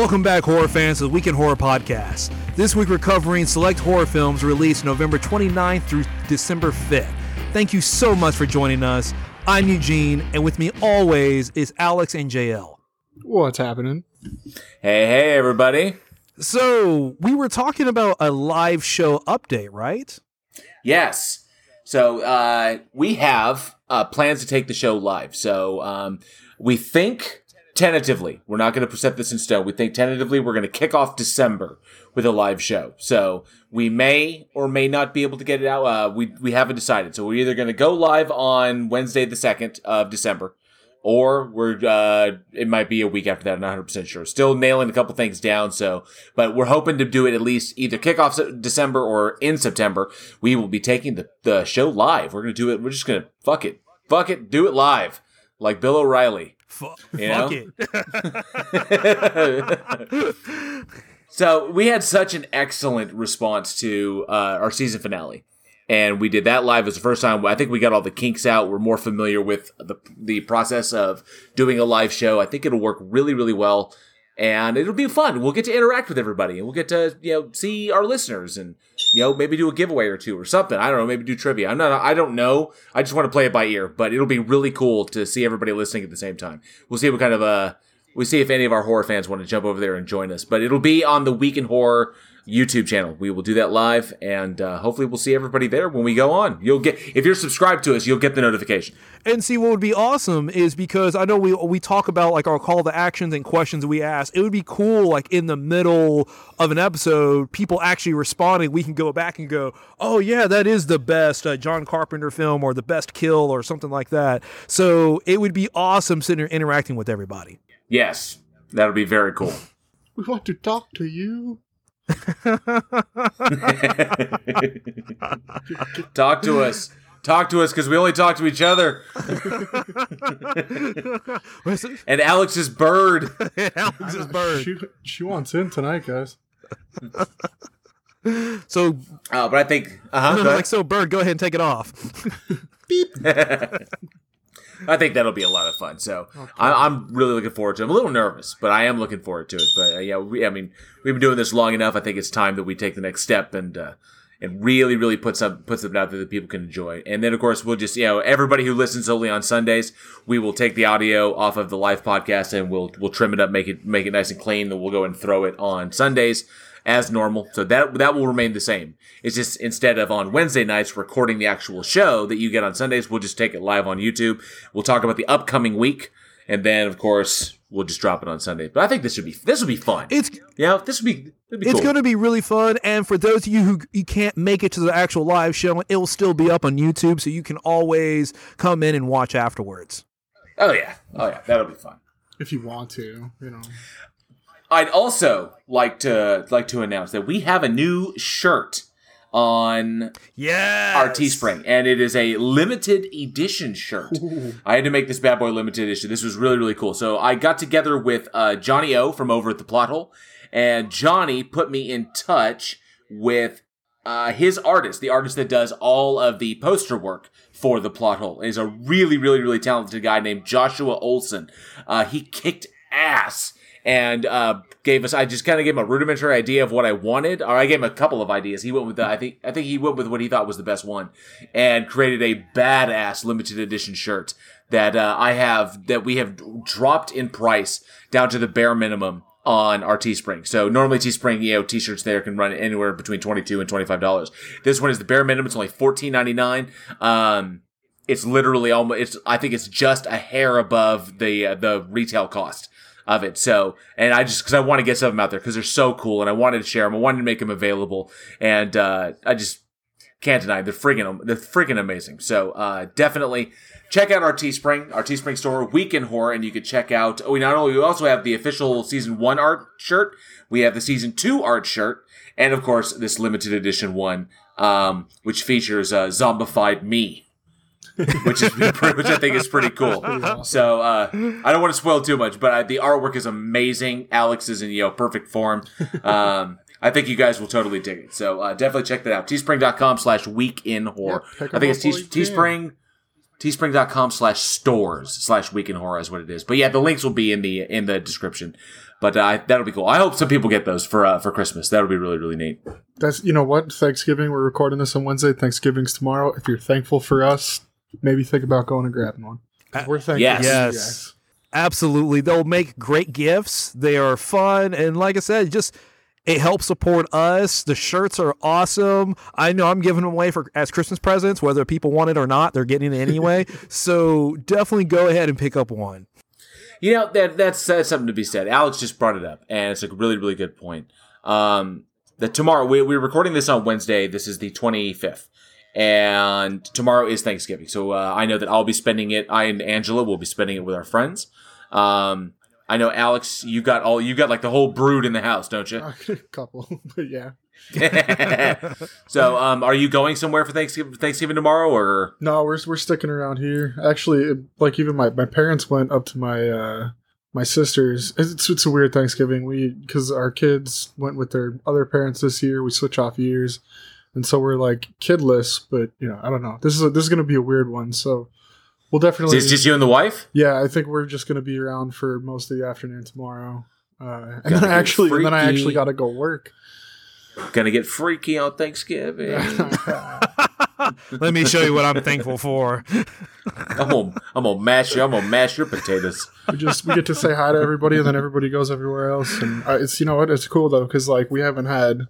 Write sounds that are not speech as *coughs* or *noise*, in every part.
Welcome back, horror fans, to the Week in Horror Podcast. This week we're covering select horror films released November 29th through December 5th. Thank you so much for joining us. I'm Eugene, and with me always is Alex and JL. What's happening? Hey, hey, everybody. So, we were talking about a live show update, right? Yes. So, uh, we have uh, plans to take the show live. So, um, we think tentatively, we're not going to set this in stone. We think tentatively we're going to kick off December with a live show. So, we may or may not be able to get it out. Uh, we, we haven't decided. So, we're either going to go live on Wednesday, the 2nd of December, or we're uh it might be a week after that i'm not 100% sure still nailing a couple things down so but we're hoping to do it at least either kick off december or in september we will be taking the, the show live we're gonna do it we're just gonna fuck it fuck it do it live like bill o'reilly Fuck know? it. *laughs* So we had such an excellent response to uh, our season finale, and we did that live as the first time. I think we got all the kinks out. We're more familiar with the the process of doing a live show. I think it'll work really, really well, and it'll be fun. We'll get to interact with everybody, and we'll get to you know see our listeners, and you know maybe do a giveaway or two or something. I don't know. Maybe do trivia. I'm not. I don't know. I just want to play it by ear, but it'll be really cool to see everybody listening at the same time. We'll see what kind of uh we see if any of our horror fans want to jump over there and join us. But it'll be on the Week in Horror YouTube channel. We will do that live, and uh, hopefully we'll see everybody there when we go on. You'll get if you're subscribed to us, you'll get the notification. And see, what would be awesome is because I know we we talk about like our call to actions and questions we ask. It would be cool, like in the middle of an episode, people actually responding. We can go back and go, "Oh yeah, that is the best uh, John Carpenter film, or the best kill, or something like that." So it would be awesome sitting there interacting with everybody. Yes, that'll be very cool. We want to talk to you. *laughs* talk to us. Talk to us because we only talk to each other. And Alex's bird. *laughs* Alex's bird. She, she wants in tonight, guys. *laughs* So, Uh, but I think, uh-huh, go like, so bird, go ahead and take it off. ahead. I think that'll be a lot of fun. So I, I'm really looking forward to. it. I'm a little nervous, but I am looking forward to it. But uh, yeah, we, I mean, we've been doing this long enough. I think it's time that we take the next step and uh, and really, really put some put something out there that people can enjoy. And then, of course, we'll just you know everybody who listens only on Sundays, we will take the audio off of the live podcast and we'll we'll trim it up, make it make it nice and clean. Then we'll go and throw it on Sundays as normal. So that that will remain the same. It's just instead of on Wednesday nights recording the actual show that you get on Sundays, we'll just take it live on YouTube. We'll talk about the upcoming week, and then of course we'll just drop it on Sunday. But I think this would be this would be fun. It's yeah, this would be be It's cool. going to be really fun, and for those of you who you can't make it to the actual live show, it will still be up on YouTube, so you can always come in and watch afterwards. oh yeah, oh yeah, that'll be fun. If you want to, you know. I'd also like to like to announce that we have a new shirt on Yeah, our Teespring, and it is a limited edition shirt. I had to make this bad boy limited edition. This was really really cool. So I got together with uh, Johnny O from over at the Plot Hole, and Johnny put me in touch with uh, his artist, the artist that does all of the poster work for the Plot Hole. Is a really really really talented guy named Joshua Olson. Uh, he kicked ass and uh, gave us. I just kind of gave him a rudimentary idea of what I wanted, or I gave him a couple of ideas. He went with the. I think. I think he went with what he thought was the best one, and created a badass limited edition shirt that uh, I have. That we have dropped in price down to the bare minimum on our Teespring. So normally Teespring, you know, t-shirts there can run anywhere between twenty two and twenty five dollars. This one is the bare minimum. It's only fourteen ninety nine. Um, it's literally almost. It's. I think it's just a hair above the uh, the retail cost of it. So, and I just because I want to get some of them out there because they're so cool, and I wanted to share them. I wanted to make them available, and uh, I just can't deny they're freaking they're freaking amazing. So, uh, definitely check out our Teespring, our Teespring store, Week in Horror, and you can check out. Oh, we not only we also have the official season one art shirt, we have the season two art shirt, and of course this limited edition one, um, which features uh, zombified me. Which is which I think is pretty cool. So uh, I don't want to spoil too much, but uh, the artwork is amazing. Alex is in you know perfect form. Um, I think you guys will totally dig it. So uh, definitely check that out. Teespring.com slash week in horror. Yeah, I think it's up Tees- while you Teespring. Teespring.com slash stores slash week in horror is what it is. But yeah, the links will be in the in the description But uh, that'll be cool. I hope some people get those for uh, for Christmas. That'll be really really neat. That's you know what Thanksgiving. We're recording this on Wednesday. Thanksgiving's tomorrow. If you're thankful for us, maybe think about going and grabbing one. 'Cause We're thankful. Yes. Yes. Absolutely. They'll make great gifts. They are fun. And like I said, just it helps support us. The shirts are awesome. I know I'm giving them away for as Christmas presents, whether people want it or not, they're getting it anyway. *laughs* so definitely go ahead and pick up one. You know that that's, that's something to be said. Alex just brought it up, and it's a really really good point. Um, that tomorrow we, we're recording this on Wednesday. This is the twenty fifth, and tomorrow is Thanksgiving. So uh, I know that I'll be spending it. I and Angela will be spending it with our friends. Um, I know Alex, you got all you got like the whole brood in the house, don't you? *laughs* A couple, but yeah. *laughs* so, um, are you going somewhere for Thanksgiving Thanksgiving tomorrow, or No, we're we're sticking around here. Actually, like even my, my parents went up to my uh my sisters. It's it's a weird Thanksgiving. We because our kids went with their other parents this year. We switch off years, and so we're like kidless. But you know, I don't know. This is a, this is gonna be a weird one. So we'll definitely. is it just you and the wife? yeah, I think we're just gonna be around for most of the afternoon tomorrow. Uh, and Gotta then I get actually, and then I actually got to go work. Gonna get freaky on Thanksgiving. *laughs* Let me show you what I'm thankful for. I'm gonna I'm gonna mash you. I'm gonna mash your potatoes. we just we get to say hi to everybody and then everybody goes everywhere else and uh, it's you know what it's cool though because like we haven't had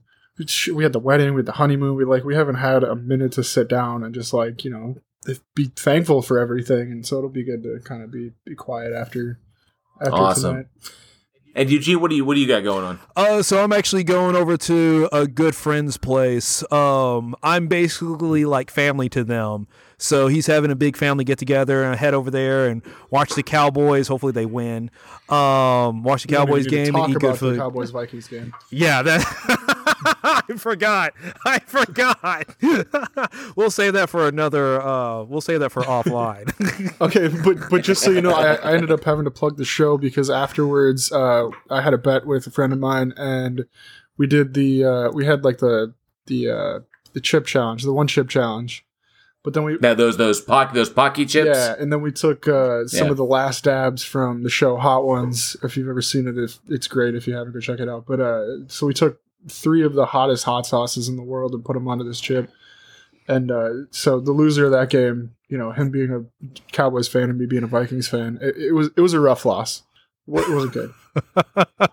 we had the wedding we had the honeymoon we like we haven't had a minute to sit down and just like you know be thankful for everything and so it'll be good to kind of be be quiet after after Awesome. tonight And Eugene, what do you what do you got going on? Uh, so I'm actually going over to a good friend's place. Um, I'm basically like family to them. So he's having a big family get together, and I head over there and watch the Cowboys. Hopefully they win. Um, watch the Cowboys even need game and talk eat good about the food. Cowboys Vikings game Yeah, that *laughs* *laughs* I forgot. I forgot. *laughs* we'll save that for another. Uh, we'll save that for offline. *laughs* okay but but just so you know I, I ended up having to plug the show because afterwards uh i had a bet with a friend of mine and we did the uh we had like the the uh the chip challenge the one chip challenge but then we Now those those pock those Paqui chips. yeah and then we took uh some Yeah. of the last dabs from the show hot ones if you've ever seen it it's, it's great if you haven't go check it out but uh so we took three of the hottest hot sauces in the world and put them onto this chip and uh, so the loser of that game, you know, him being a Cowboys fan and me being a Vikings fan, it, it was it was a rough loss. It wasn't good. *laughs*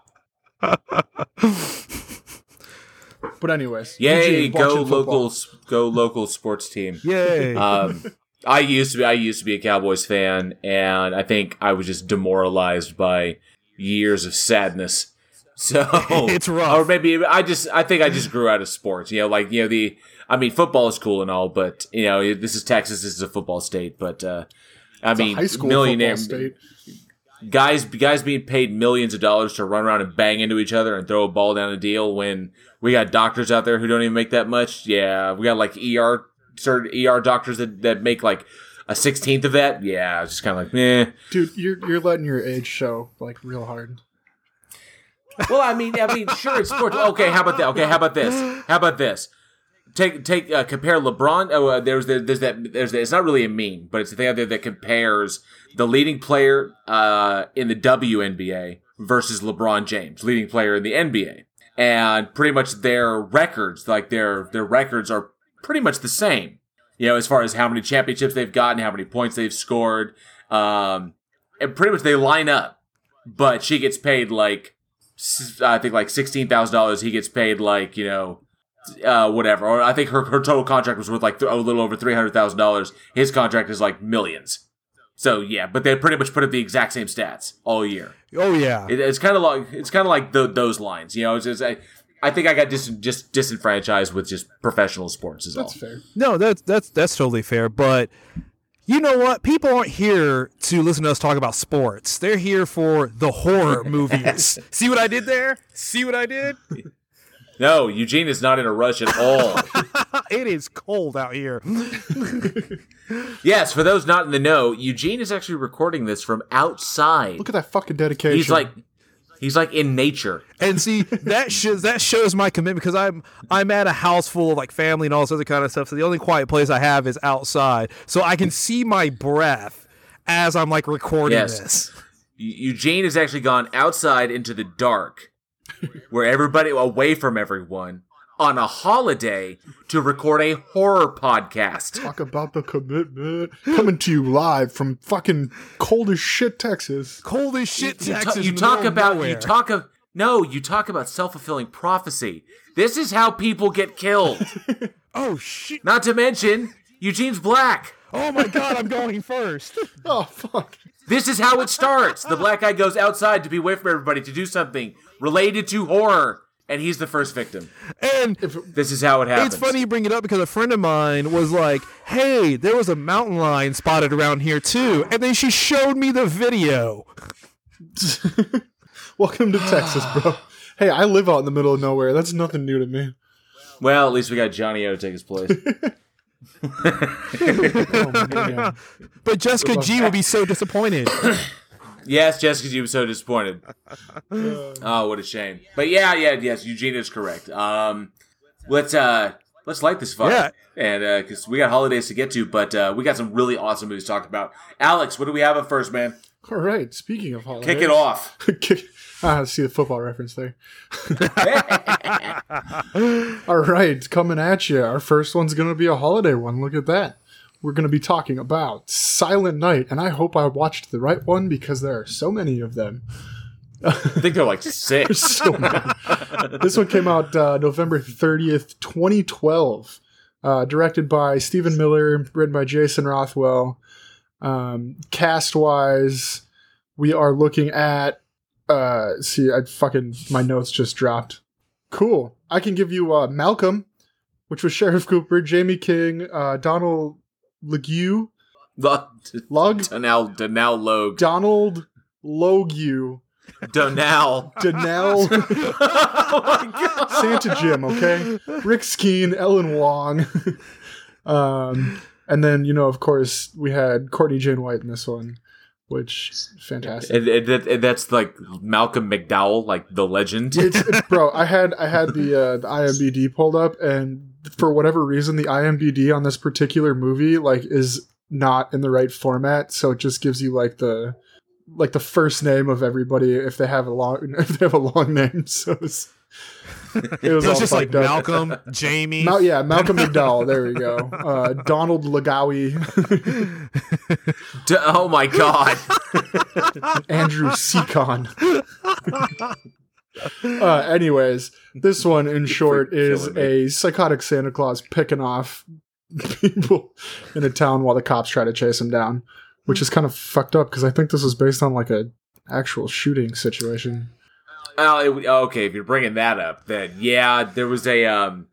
But anyways, Yay! Eugene, Go local go local sports team. Yay! *laughs* Um, I used to be I used to be a Cowboys fan, and I think I was just demoralized by years of sadness. So *laughs* It's rough. or maybe I just I think I just grew out of sports. You know, like you know the I mean football is cool and all, but you know this is Texas, this is a football state, but uh, I It's mean high school millionaire state. guys guys being paid millions of dollars to run around and bang into each other and throw a ball down a deal when we got doctors out there who don't even make that much. Yeah, we got like ER certain ER doctors that, that make like a sixteenth of that. Yeah, it's just kind of like, eh. Dude, you're you're letting your age show like real hard. Well, I mean, I mean, sure, it's sports. Okay, how about that? Okay, how about this? How about this? Take take uh, compare LeBron. Oh, uh, there's the, there's that there's that, it's not really a meme, but it's the thing out there that compares the leading player uh, in the WNBA versus LeBron James, leading player in the NBA, and pretty much their records, like their their records, are pretty much the same. You know, as far as how many championships they've gotten, how many points they've scored, um, and pretty much they line up. But she gets paid like I think like sixteen thousand dollars. He gets paid like you know, uh, whatever. Or I think her her total contract was worth like th- a little over three hundred thousand dollars. His contract is like millions. So yeah, but they pretty much put up the exact same stats all year. oh yeah. It, it's kind of like it's kind of like tho- those lines. You know, it's just, I, I think I got dis- just disenfranchised with just professional sports. Is That's all. fair. No, that's that's that's totally fair. But you know what? People aren't here to listen to us talk about sports. They're here for the horror *laughs* movies. See what I did there? See what I did? No, Eugene is not in a rush at all. *laughs* it is cold out here. *laughs* yes, for those not in the know, Eugene is actually recording this from outside. Look at that fucking dedication. He's like, he's like in nature. And see *laughs* that shows that shows my commitment because I'm I'm at a house full of like family and all this other kind of stuff. So the only quiet place I have is outside, so I can see my breath as I'm like recording Yes. this. Eugene has actually gone outside into the dark, where everybody away from everyone on a holiday to record a horror podcast. Talk about the commitment. Coming to you live from fucking cold as shit Texas. Cold as shit, You, Texas. you in the talk middle of about you talk of no, you talk about self fulfilling prophecy. This is how people get killed. *laughs* Oh shit! Not to mention Eugene's black. Oh my god, I'm going first. *laughs* Oh fuck. This is how it starts. The black guy goes outside to be away from everybody to do something related to horror, and he's the first victim. And This is how it happens. it's funny you bring it up because a friend of mine was like, "Hey, there was a mountain lion spotted around here too," and then she showed me the video. *laughs* Welcome to Texas, bro. Hey, I live out in the middle of nowhere. That's nothing new to me. Well, at least we got Johnny O to take his place. *laughs* *laughs* Oh. But Jessica G would be so disappointed. *coughs* yes, Jessica, you were so disappointed. *laughs* oh, what a shame. But yeah, yeah, yes, Eugene is correct. Um, let's uh, let's light this fire. Yeah. And because we got holidays to get to, but uh, we got some really awesome movies to talk about. Alex, what do we have at first, man? All right. Speaking of holidays, Kick it off. *laughs* Kick- ah, I see the football reference there. *laughs* All right, coming at you. Our first one's going to be a holiday one. Look at that. We're going to be talking about Silent Night, and I hope I watched the right one because there are so many of them. I think they're like *laughs* six. So this one came out uh, November 30th, 2012. Uh, directed by Steven Miller, written by Jason Rothwell. Um, cast wise, we are looking at. Uh, see, I fucking my notes just dropped. Cool. I can give you uh, Malcolm, which was Sheriff Cooper, Jaime King, uh, Donald Legue, Lug, Donal, Donal Logue. Donald Logue, Donal. Danelle. *laughs* oh. Santa Jim, okay? Rick Skeen, Ellen Wong. *laughs* um, and then, you know, of course, we had Courtney Jane White in this one, which is fantastic. And, and that- and that's like Malcolm McDowell, like the legend. It's, it's- *laughs* bro, I had I had the uh, the IMBD pulled up, and for whatever reason, the IMBD on this particular movie like is not in the right format, so it just gives you like the like the first name of everybody if they have a long *laughs* if they have a long name. *laughs* So it's, it was, It was just like up. Malcolm, *laughs* Jamie. Mal- yeah, Malcolm McDowell. There we go. Uh, Donald Legawi, D- oh my god. Andrew Cecon. Uh, anyways, this one in short is a psychotic Santa Claus picking off people in a town while the cops try to chase him down, which is kind of fucked up because I think this is based on like a actual shooting situation. Oh, it- okay. If you're bringing that up, then yeah, there was a um,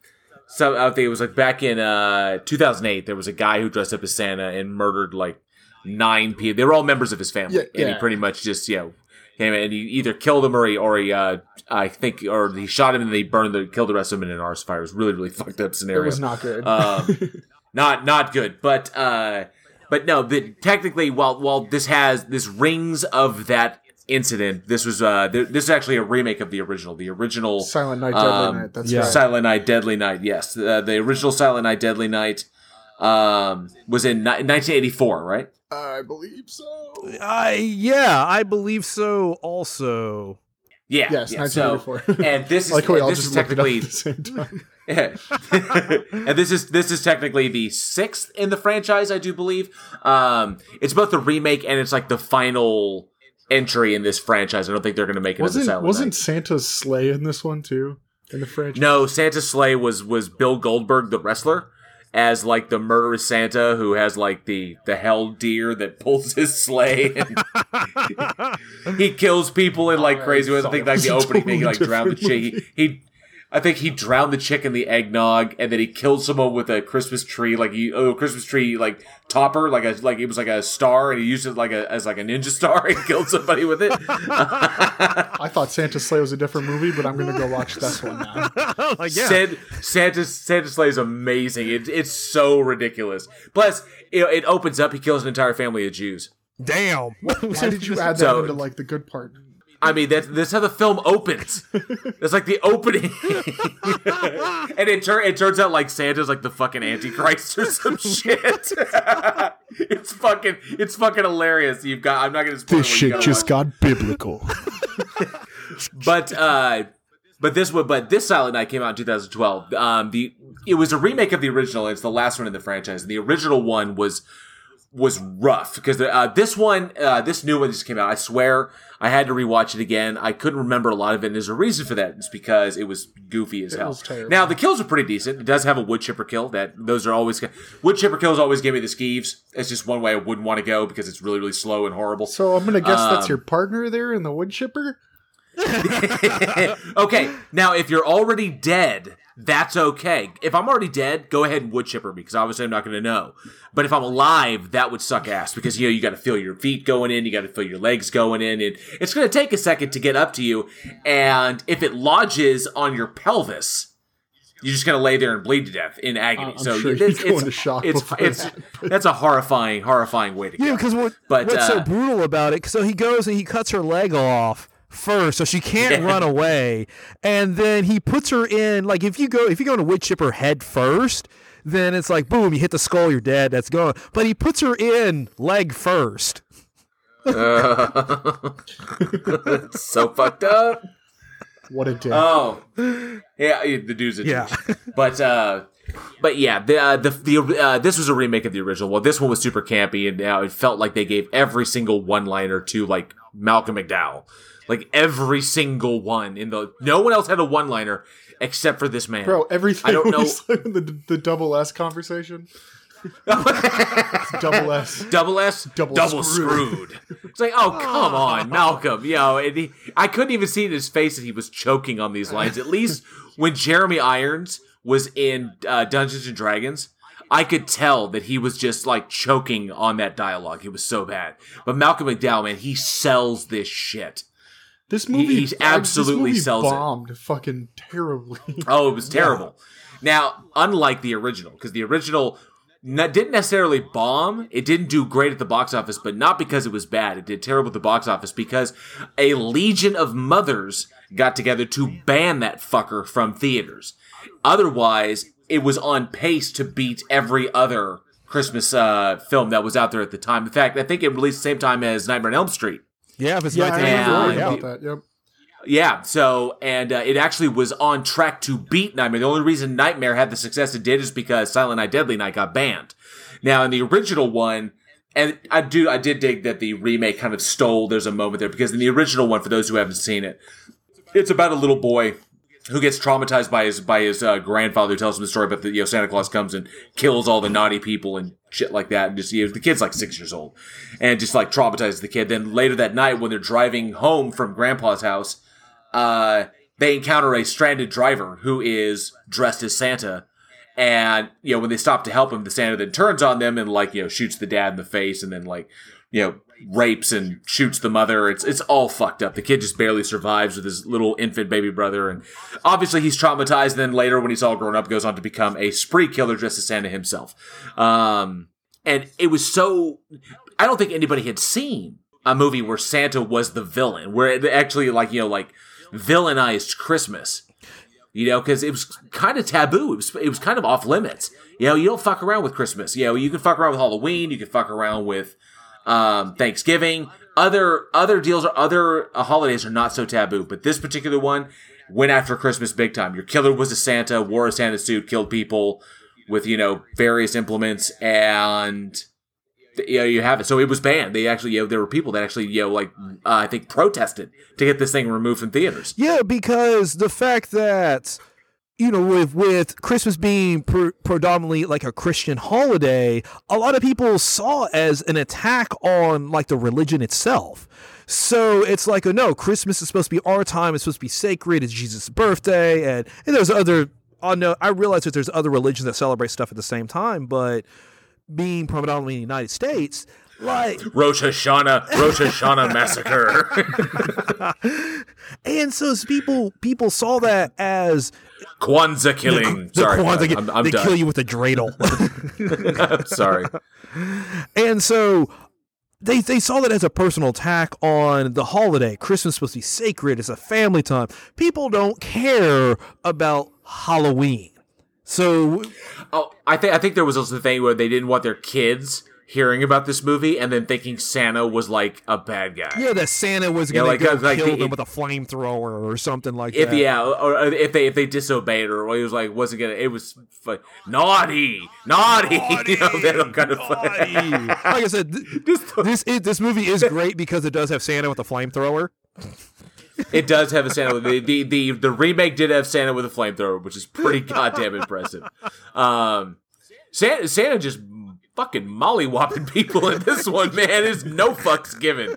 so I think it was like back in uh 2008. There was a guy who dressed up as Santa and murdered like nine people. They were all members of his family, Yeah, and he pretty much just you know came in and he either killed him or he or he uh I think or he shot him and they burned the killed the rest of them in an arson fire. It was really really *laughs* fucked up scenario. It scenario. was not good. Um, *laughs* not not good, but uh, but no, but technically, while while this has this rings of that incident, this was uh, th- this is actually a remake of the original. The original Silent Night, Deadly um, Night. That's yeah. right. Silent Night, Deadly Night. Yes, uh, the original Silent Night, Deadly Night um, was in ni- 1984, right? I believe so. I yeah, I believe so. Also, Yeah. Yes, yeah, so- and this *laughs* is like we all this just is looked it up technically at the same time. *laughs* *laughs* and this is this is technically the sixth in the franchise, I do believe. Um, it's both the remake and it's like the final entry in this franchise. I don't think they're going to make it as Wasn't Silent wasn't Night. Santa's Slay in this one too? In the franchise? No, Santa's Slay was was Bill Goldberg, the wrestler, as like the murderous Santa who has like the the hell deer that pulls his sleigh. And *laughs* he kills people in like crazy ways. I think like the a opening thing, he like drowned the different chick. He, he I think he drowned the chick in the eggnog, and then he killed someone with a Christmas tree, like he oh Christmas tree like topper, like a like it was like a star, and he used it like a as like a ninja star *laughs* and killed somebody with it. I thought Santa's Slay was a different movie, but I'm gonna go watch this one now. *laughs* like yeah, Santa, Santa's Santa Slay is amazing. It, it's so ridiculous. Plus, you know, it opens up. He kills an entire family of Jews. damn. Why did you *laughs* add that So- into like the good part? I mean, that's that's how the film opens. It's like the opening, *laughs* and it turn it turns out like Santa's like the fucking Antichrist or some shit. *laughs* it's fucking it's fucking hilarious. You've got I'm not gonna spoil This shit just watch. got biblical. *laughs* but uh but this one but this Silent Night came out in 2012. Um the it was a remake of the original. It's the last one in the franchise. The original one was was rough because uh, this one, uh, this new one just came out. I swear I had to rewatch it again. I couldn't remember a lot of it, and there's a reason for that. It's because it was goofy as hell. Now the kills are pretty decent. It does have a wood chipper kill. That those are always wood chipper kills. Always give me the skeeves. It's just one way I wouldn't want to go because it's really really slow and horrible. so I'm gonna guess that's Um, your partner there in the wood chipper. *laughs* *laughs* okay, now if you're already dead, that's okay. If I'm already dead, go ahead and wood chipper me because obviously I'm not going to know. But if I'm alive, that would suck ass because you know you got to feel your feet going in, you got to feel your legs going in, and it's going to take a second to get up to you. And if it lodges on your pelvis. You're just gonna lay there and bleed to death in agony. I'm so sure it's, it's, go into shock it's, it's, that, that's a horrifying, horrifying way to go. Yeah, because what, But, what's so uh, brutal about it? So he goes and he cuts her leg off first, so she can't Yeah. run away, and then he puts her in. Like if you go if you go into wood chipper head first, then it's like boom, you hit the skull, you're dead. That's gone. But he puts her in leg first. It's *laughs* so fucked up. What a day. Oh, yeah, the dude's a Yeah. douche. *laughs* But uh, but yeah, the uh, the the uh, this was a remake of the original. Well, this one was super campy, and now it felt like they gave every single one liner to like Malcolm McDowell, like every single one in the. No one else had a one liner except for this man, Bro, everything I don't know- the the double S conversation. *laughs* double S. Double S, Double double, screwed. screwed. It's like, oh come on, Malcolm. You know, and he, I couldn't even see in his face that he was choking on these lines. At least when Jeremy Irons was in uh, Dungeons and Dragons, I could tell that he was just like choking on that dialogue. It was so bad. But Malcolm McDowell, man, he sells this shit. This movie, he's absolutely this movie sells it. bombed fucking terribly. *laughs* Oh, it was terrible. Now, unlike the original, because the original didn't necessarily bomb, it didn't do great at the box office, but not because it was bad. It did terrible at the box office because a legion of mothers got together to ban that fucker from theaters. Otherwise, it was on pace to beat every other Christmas uh, film that was out there at the time. In fact, I think it released the same time as Nightmare on Elm Street. Yeah, if it's yeah, I not remember Yeah. reading about that. Yep. Yeah, so and uh, it actually was on track to beat Nightmare. The only reason Nightmare had the success it did is because Silent Night, Deadly Night got banned. Now in the original one, and I do I did dig that the remake kind of stole. There's a moment there because in the original one, for those who haven't seen it, it's about a little boy who gets traumatized by his by his uh, grandfather who tells him the story about the you know Santa Claus comes and kills all the naughty people and shit like that and just you know, the kid's like six years old and just like traumatizes the kid. Then later that night when they're driving home from Grandpa's house, uh, they encounter a stranded driver who is dressed as Santa. And, you know, when they stop to help him, the Santa then turns on them and, like, you know, shoots the dad in the face and then, like, you know, rapes and shoots the mother. It's, it's all fucked up. The kid just barely survives with his little infant baby brother. And obviously he's traumatized. And then later, when he's all grown up, goes on to become a spree killer dressed as Santa himself. Um, and it was so, I don't think anybody had seen a movie where Santa was the villain, where it actually, like, you know, like, villainized Christmas. You know, because it was kind of taboo. It was it was kind of off limits. You know, you don't fuck around with Christmas. You know, you can fuck around with Halloween. You can fuck around with um, Thanksgiving. Other other deals or other uh, holidays are not so taboo. But this particular one went after Christmas big time. Your killer was a Santa, wore a Santa suit, killed people with you know various implements, and you know, you have it. So it was banned. They actually, you know, there were people that actually, you know, like uh, I think protested to get this thing removed from theaters. Yeah, because the fact that you know, with with Christmas being pre- predominantly like a Christian holiday, a lot of people saw as an attack on like the religion itself. So it's like, oh no, Christmas is supposed to be our time. It's supposed to be sacred. It's Jesus' birthday, and and there's other. Oh no, I realize that there's other religions that celebrate stuff at the same time, but being predominantly in the United States, like Rosh Hashanah, Rosh Hashanah massacre. *laughs* and so people people saw that as Kwanzaa killing. the sorry, Kwanzaa- I'm, I'm they done. kill you with a dreidel. *laughs* I'm sorry. and so they they saw that as a personal attack on the holiday. Christmas is supposed to be sacred. It's a family time. People don't care about Halloween. So Oh, I think I think there was also the thing where they didn't want their kids hearing about this movie and then thinking Santa was like a bad guy. Yeah, that Santa was Yeah, gonna like, go uh, like kill the- them with a flamethrower or something like If that. yeah, or, if they if they disobeyed or he was like wasn't gonna it was fu- naughty, naughty, *laughs* you know *laughs* that kind of Naughty. like I said, th- *laughs* this is, this movie is great because it does have Santa with a flamethrower. It does have a Santa. with- The, the the the remake did have Santa with a flamethrower, which is pretty goddamn impressive. Um, Santa Santa just fucking mollywopping people in this one, man. There's no fucks given.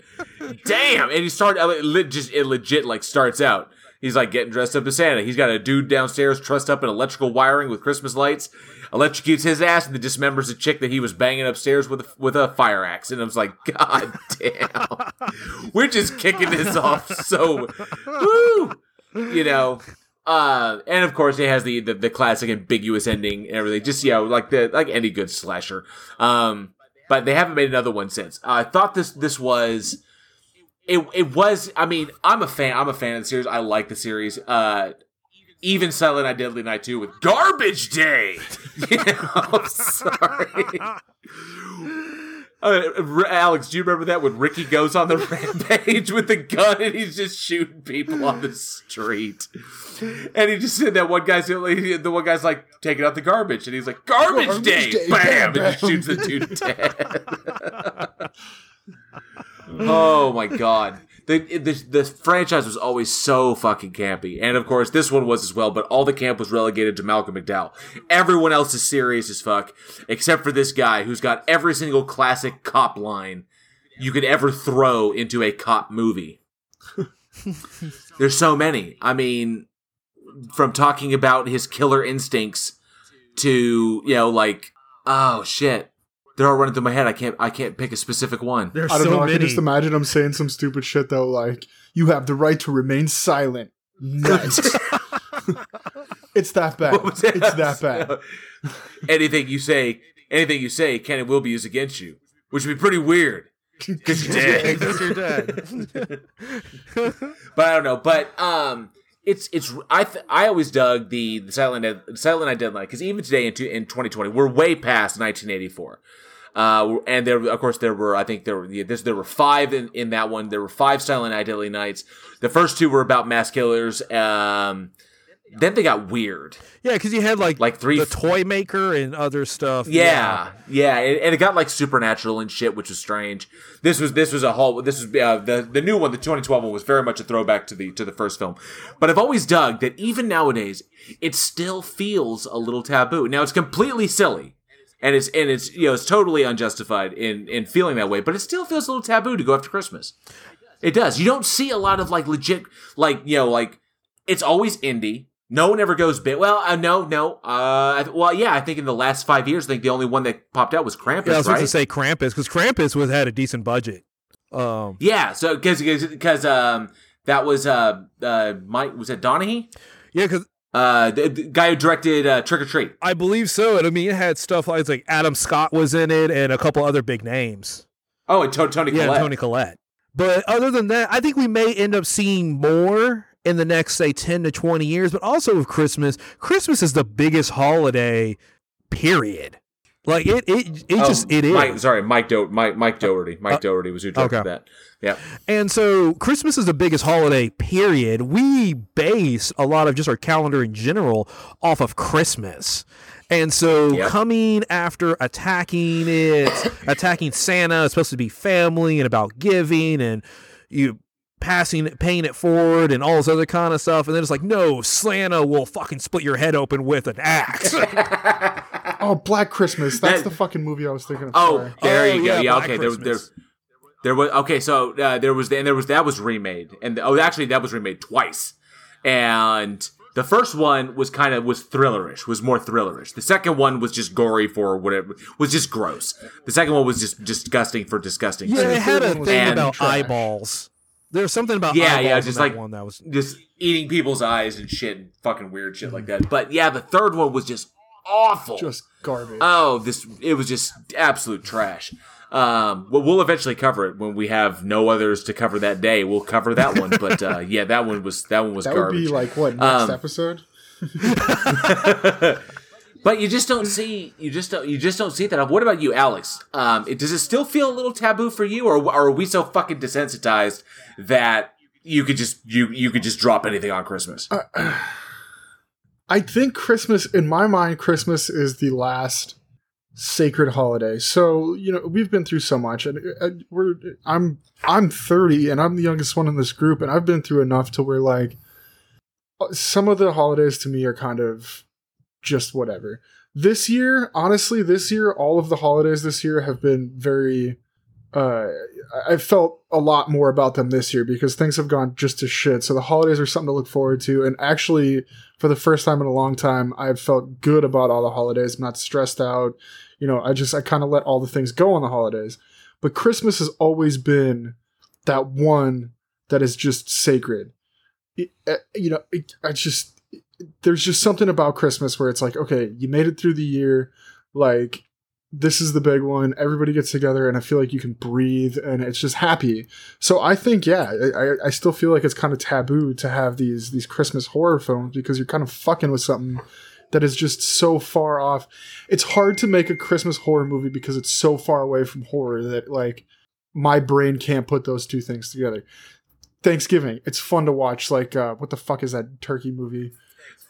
Damn, and he started uh, just it legit like starts out. He's like getting dressed up as Santa. He's got a dude downstairs trussed up in electrical wiring with Christmas lights, electrocutes his ass, and then dismembers a chick that he was banging upstairs with a, with a fire axe. And I was like, *laughs* God damn, we're just kicking this off so, woo, you know. Uh, and of course, it has the, the the classic ambiguous ending and everything. Just know, like the like any good slasher. Um, but they haven't made another one since. Uh, I thought this this was it it was I mean, I'm a fan I'm a fan of the series. I like the series. Uh even Silent Night Deadly Night 2 with Garbage Day. *laughs* you know, sorry. *laughs* Uh, Alex, do you remember that when Ricky goes on the *laughs* rampage with the gun and he's just shooting people on the street? And he just said that one guy's the one guy's like taking out the garbage and he's like garbage, Garbage day, day, bam, bam, and just shoots the dude dead. *laughs* oh my god. The, the the franchise was always so fucking campy, and of course this one was as well. But all the camp was relegated to Malcolm McDowell. Everyone else is serious as fuck, except for this guy who's got every single classic cop line you could ever throw into a cop movie. *laughs* There's so many. I mean, from talking about his killer instincts to you know like oh shit, they're all running through my head. I can't I can't pick a specific one. There's I don't so know. I can just imagine him saying some stupid shit though, like "You have the right to remain silent." Nice. *laughs* it's that bad. That? It's that *laughs* bad. anything you say, anything you say can and will be used against you, which would be pretty weird *laughs* because you're dead. Because you're dead. but I don't know. But um, it's it's I th- I always dug the, the Silent Night, Silent Night Deadly Night because even today in two, in 2020 we're way past 1984. Uh, and there, of course, there were. I think there were. yeah, This, there were five in, in that one. There were five Silent Night Deadly Nights. The first two were about mass killers. Um, then they got weird. yeah, because you had like Like three the f- toy maker and other stuff. Yeah, yeah, and, and it got like supernatural and shit, which was strange. This was this was a whole. This was uh, the the new one, the 2012 one, was very much a throwback to the to the first film. But I've always dug that even nowadays, it still feels a little taboo. Now it's completely silly, and it's and it's you know it's totally unjustified in in feeling that way, but it still feels a little taboo to go after Christmas. It does. You don't see a lot of like legit, like you know, like it's always indie. No one ever goes big. Well, uh, no, no. Uh, well, yeah. I think in the last five years, I think the only one that popped out was Krampus, Yeah, I was right? to say Krampus because Krampus was had a decent budget. Um, yeah. So because because um that was uh uh Mike was it Donahue yeah, because uh the, the guy who directed uh, Trick 'r Treat. I believe so. And I mean, it had stuff like, like Adam Scott was in it and a couple other big names. Oh, and to- Toni Yeah, Collette. Toni Collette. But other than that, I think we may end up seeing more in the next, say, 10 to 20 years. But also with Christmas, Christmas is the biggest holiday, period. Like, it, it, it just, it is. Mike, sorry, Mike Do- Mike Mike Dougherty. Mike Uh, Dougherty was who directed okay. that. Yeah. And so Christmas is the biggest holiday, period. We base a lot of just our calendar in general off of Christmas. And so Yep. coming after attacking it, *coughs* attacking Santa, it's supposed to be family and about giving and you passing it, paying it forward and all this other kind of stuff. And then it's like, no, Santa will fucking split your head open with an axe. *laughs* *laughs* Oh, Black Christmas. That's That- the fucking movie I was thinking of. Oh, sorry. there Oh, you go. yeah, Yeah, okay. There, there, there was okay. So uh, there was, and there was that was remade, and oh, actually that was remade twice. And the first one was kind of was thrillerish, was more thrillerish. The second one was just gory for whatever, was just gross. The second one was just disgusting for disgusting. yeah, the it had a thing And about trash. eyeballs. There's something about Yeah, eyeballs yeah, in just that like- one that was just eating people's eyes and shit, and fucking weird shit like that. But yeah, the third one was just awful. Just garbage. Oh, this it was just absolute trash. Um, well, we'll eventually cover it when we have no others to cover that day. We'll cover that one, but uh, *laughs* yeah, that one was that one was that would garbage. be like what next Um, episode? but *laughs* But you just don't see you just don't you just don't see that. What about you, Alex? Um, it, does it still feel a little taboo for you, or, or are we so fucking desensitized that you could just you you could just drop anything on Christmas? Uh, *clears throat* I think Christmas, in my mind, Christmas is the last sacred holiday. So you know we've been through so much, and uh, we're I'm I'm 30, and I'm the youngest one in this group, and I've been through enough to where like some of the holidays to me are kind of just whatever. This year, honestly, this year, all of the holidays this year have been very. Uh, I felt a lot more about them this year because things have gone just to shit. So the holidays are something to look forward to, and actually, for the first time in a long time, I've felt good about all the holidays. I'm not stressed out. You know, I just I kind of let all the things go on the holidays. But Christmas has always been that one that is just sacred. It, uh, you know, it, I just there's just something about Christmas where it's like, okay, you made it through the year, like this is the big one. Everybody gets together, and I feel like you can breathe, and it's just happy. So I think, yeah, I, I still feel like it's kind of taboo to have these these Christmas horror films because you're kind of fucking with something that is just so far off. It's hard to make a Christmas horror movie because it's so far away from horror that like my brain can't put those two things together. Thanksgiving, it's fun to watch. Like, uh, what the fuck is that turkey movie?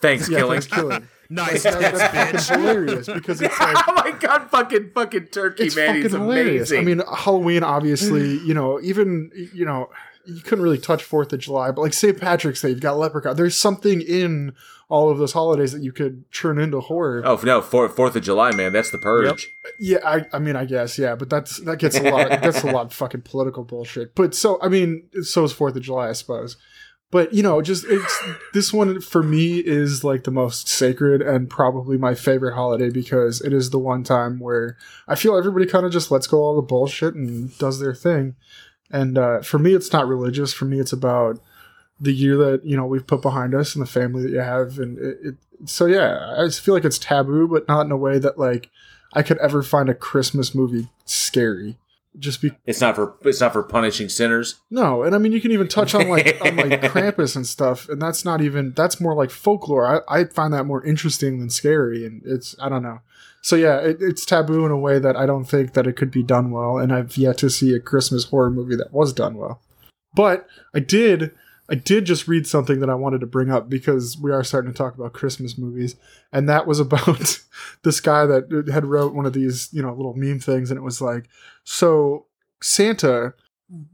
Thanksgiving. Yeah, Thanksgiving. *laughs* Nice. That- that's fucking *laughs* hilarious because it's *laughs* like oh my god, fucking fucking turkey, it's man, fucking he's hilarious. amazing. I mean, Halloween, obviously, *sighs* you know, even you know, you couldn't really touch Fourth of July, but like St. Patrick's Day, you've got Leprechaun. There's something in all of those holidays that you could turn into horror. oh no, Fourth Fourth of July, man, that's the purge. Yeah, I, I mean, I guess, yeah, but that's that gets a lot. that's a lot of fucking political bullshit. But so, I mean, so is Fourth of July, I suppose. But you know, just it's this one for me is like the most sacred and probably my favorite holiday because it is the one time where I feel everybody kind of just lets go all the bullshit and does their thing. And uh, for me, it's not religious. For me, it's about the year that you know we've put behind us and the family that you have, and it. it so yeah, I just feel like it's taboo, but not in a way that like I could ever find a Christmas movie scary. Just be It's not for it's not for punishing sinners. no, and I mean you can even touch on like on like *laughs* Krampus and stuff, and that's not even that's more like folklore. I, I find that more interesting than scary, and it's I don't know. So yeah, it, it's taboo in a way that I don't think that it could be done well, and I've yet to see a Christmas horror movie that was done well. But I did I did just read something that I wanted to bring up because we are starting to talk about Christmas movies, and that was *laughs* about this guy that had wrote one of these you know little meme things, and it was like, so Santa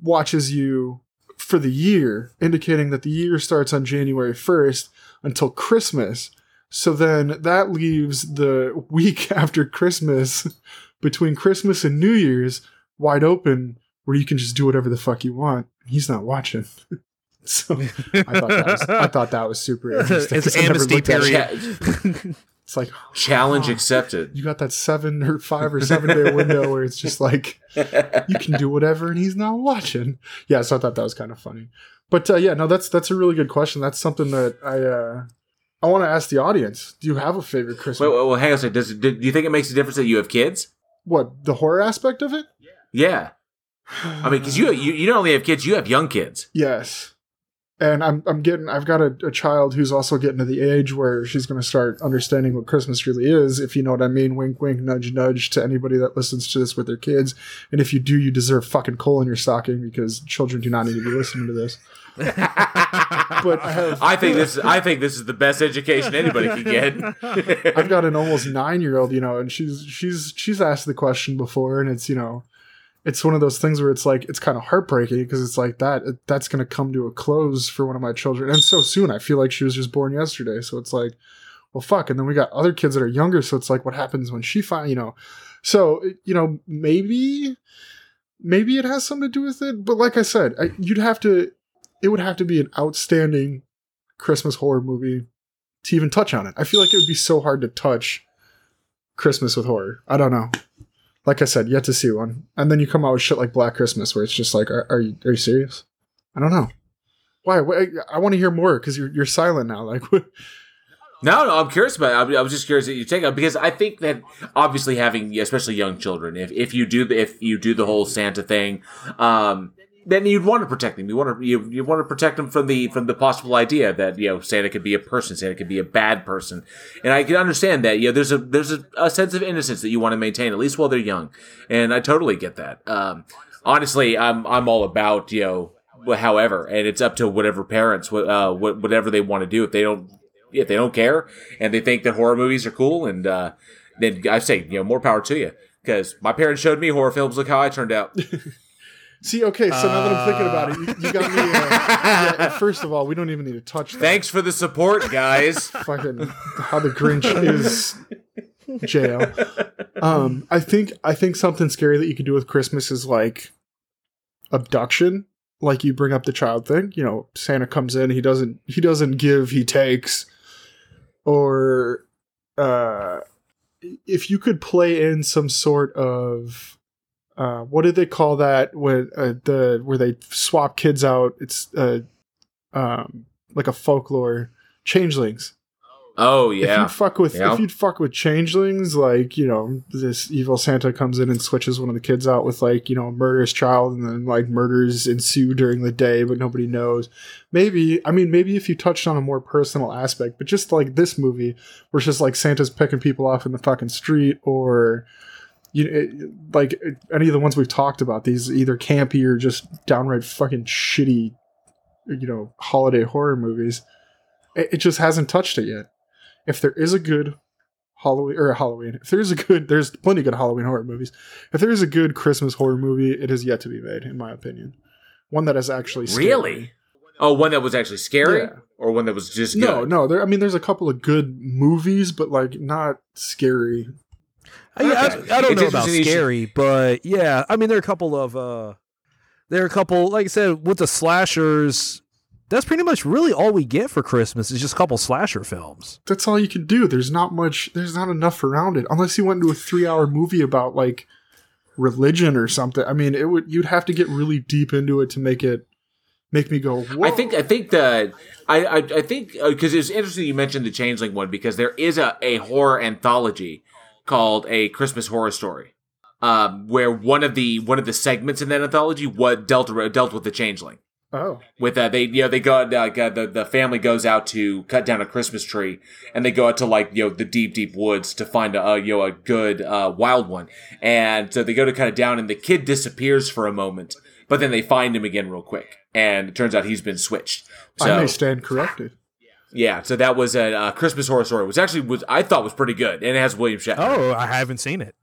watches you for the year, indicating that the year starts on January 1st until Christmas. So then that leaves the week *laughs* after Christmas, between Christmas and New Year's, wide open where you can just do whatever the fuck you want. He's not watching. *laughs* so *laughs* I thought that was, I thought that was super *laughs* interesting. It's amnesty looked at it. period. *laughs* It's like challenge Oh. accepted. you got that seven or five or seven day window where it's just like you can do whatever and he's not watching. Yeah, so I thought that was kind of funny. But uh, yeah, no, that's that's a really good question. That's something that I uh, I want to ask the audience. Do you have a favorite Christmas? Wait, well, hang on a second. Does it, do you think it makes a difference that you have kids? What the horror aspect of it? Yeah, I mean, because you, you you not only have kids, you have young kids. yes. And I'm I'm getting I've got a, a child who's also getting to the age where she's going to start understanding what Christmas really is, if you know what I mean. Wink, wink, nudge, nudge to anybody that listens to this with their kids. And if you do, you deserve fucking coal in your stocking because children do not need to be listening to this. *laughs* But I have I think this I think this is the best education anybody can get. I've got an almost nine year old, you know, and she's she's she's asked the question before, and it's you know, it's one of those things where it's like it's kind of heartbreaking because it's like that uh, that's going to come to a close for one of my children, and so soon. I feel like she was just born yesterday, so it's like, well, fuck. And then we got other kids that are younger, so it's like, what happens when she find, you know, so uh, you know, maybe maybe it has something to do with it, but like I said, I, you'd have to, it would have to be an outstanding Christmas horror movie to even touch on it. I feel like it would be so hard to touch Christmas with horror. I don't know. Like I said, yet to see one. And then you come out with shit like Black Christmas, where it's just like, are, are you are you serious? I don't know. Why? Why I want to hear more because you're you're silent now. Like, *laughs* what? No, no, I'm curious about. It. I was just curious that you take it because I think that obviously having, especially young children, if if you do the if you do the whole Santa thing, um, then you'd want to protect them. You want to you, you want to protect them from the from the possible idea that you know Santa could be a person, Santa could be a bad person, and I can understand that. You know, there's a there's a, a sense of innocence that you want to maintain at least while they're young, and I totally get that. Um, honestly, I'm I'm all about you know. However, and it's up to whatever parents, uh, whatever they want to do. If they don't, if they don't care, and they think that horror movies are cool, and uh, then I say, you know, more power to you. Because my parents showed me horror films. Look how I turned out. *laughs* See, okay, so now that I'm thinking about it, you, you got me. Uh, *laughs* yeah, first of all, we don't even need to touch that. Thanks for the support, guys. *laughs* Fucking how the Grinch is jail. Um, I think I think something scary that you could do with Christmas is like abduction. Like you bring up the child thing. You know, Santa comes in, he doesn't he doesn't give, he takes. Or uh if you could play in some sort of uh, what did they call that when uh, the where they swap kids out? It's uh, um, like a folklore changelings. Oh yeah. If you'd fuck with if you'd fuck with changelings, like you know, this evil Santa comes in and switches one of the kids out with like you know a murderous child, and then like murders ensue during the day, but nobody knows. Maybe I mean maybe if you touched on a more personal aspect, but just like this movie, where it's just like Santa's picking people off in the fucking street, or you it, like any of the ones we've talked about, these either campy or just downright fucking shitty, you know, holiday horror movies. It, it just hasn't touched it yet. If there is a good Halloween or Halloween, if there's a good, there's plenty of good Halloween horror movies. If there is a good Christmas horror movie, it has yet to be made, in my opinion. One that is actually scary. really. Oh, one that was actually scary, yeah. or one that was just good? no, no. There, I mean, there's a couple of good movies, but like not scary Okay. I, I, I, don't it's know about scary, but yeah, I mean there are a couple of uh there are a couple like I said with the slashers. That's pretty much really all we get for Christmas is just a couple slasher films. That's all you can do. There's not much. There's not enough around it unless you went into a three-hour movie about like religion or something. I mean, it would you'd have to get really deep into it to make it make me go. Whoa. I think I think that I I, I think because uh, it's interesting you mentioned the Changeling one because there is a, a horror anthology called A Christmas Horror Story, um, where one of the one of the segments in that anthology what dealt dealt with the changeling. Oh, with uh, they you know they go uh, the the family goes out to cut down a Christmas tree, and they go out to like you know the deep deep woods to find a, you know a good uh, wild one, and so they go to cut it down, and the kid disappears for a moment, but then they find him again real quick, and it turns out he's been switched. So, I may stand corrected. Yeah, so that was a, Christmas Horror Story, which actually was I thought was pretty good, and it has William Shatner. Oh, I haven't seen it.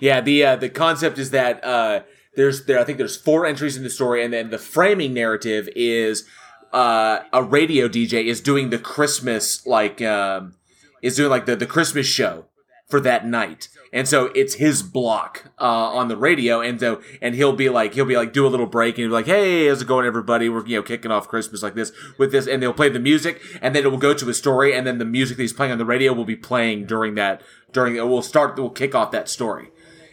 Yeah, the uh, the concept is that uh, there's there I think there's four entries in the story, and then the framing narrative is uh, a radio DJ is doing the Christmas like um, is doing like the the Christmas show for that night, and so it's his block uh, on the radio, and so and he'll be like he'll be like do a little break and he'll be like, "Hey, how's it going, everybody? We're you know kicking off Christmas like this with this," and they'll play the music, and then it will go to a story, and then the music that he's playing on the radio will be playing during that during it will start will kick off that story.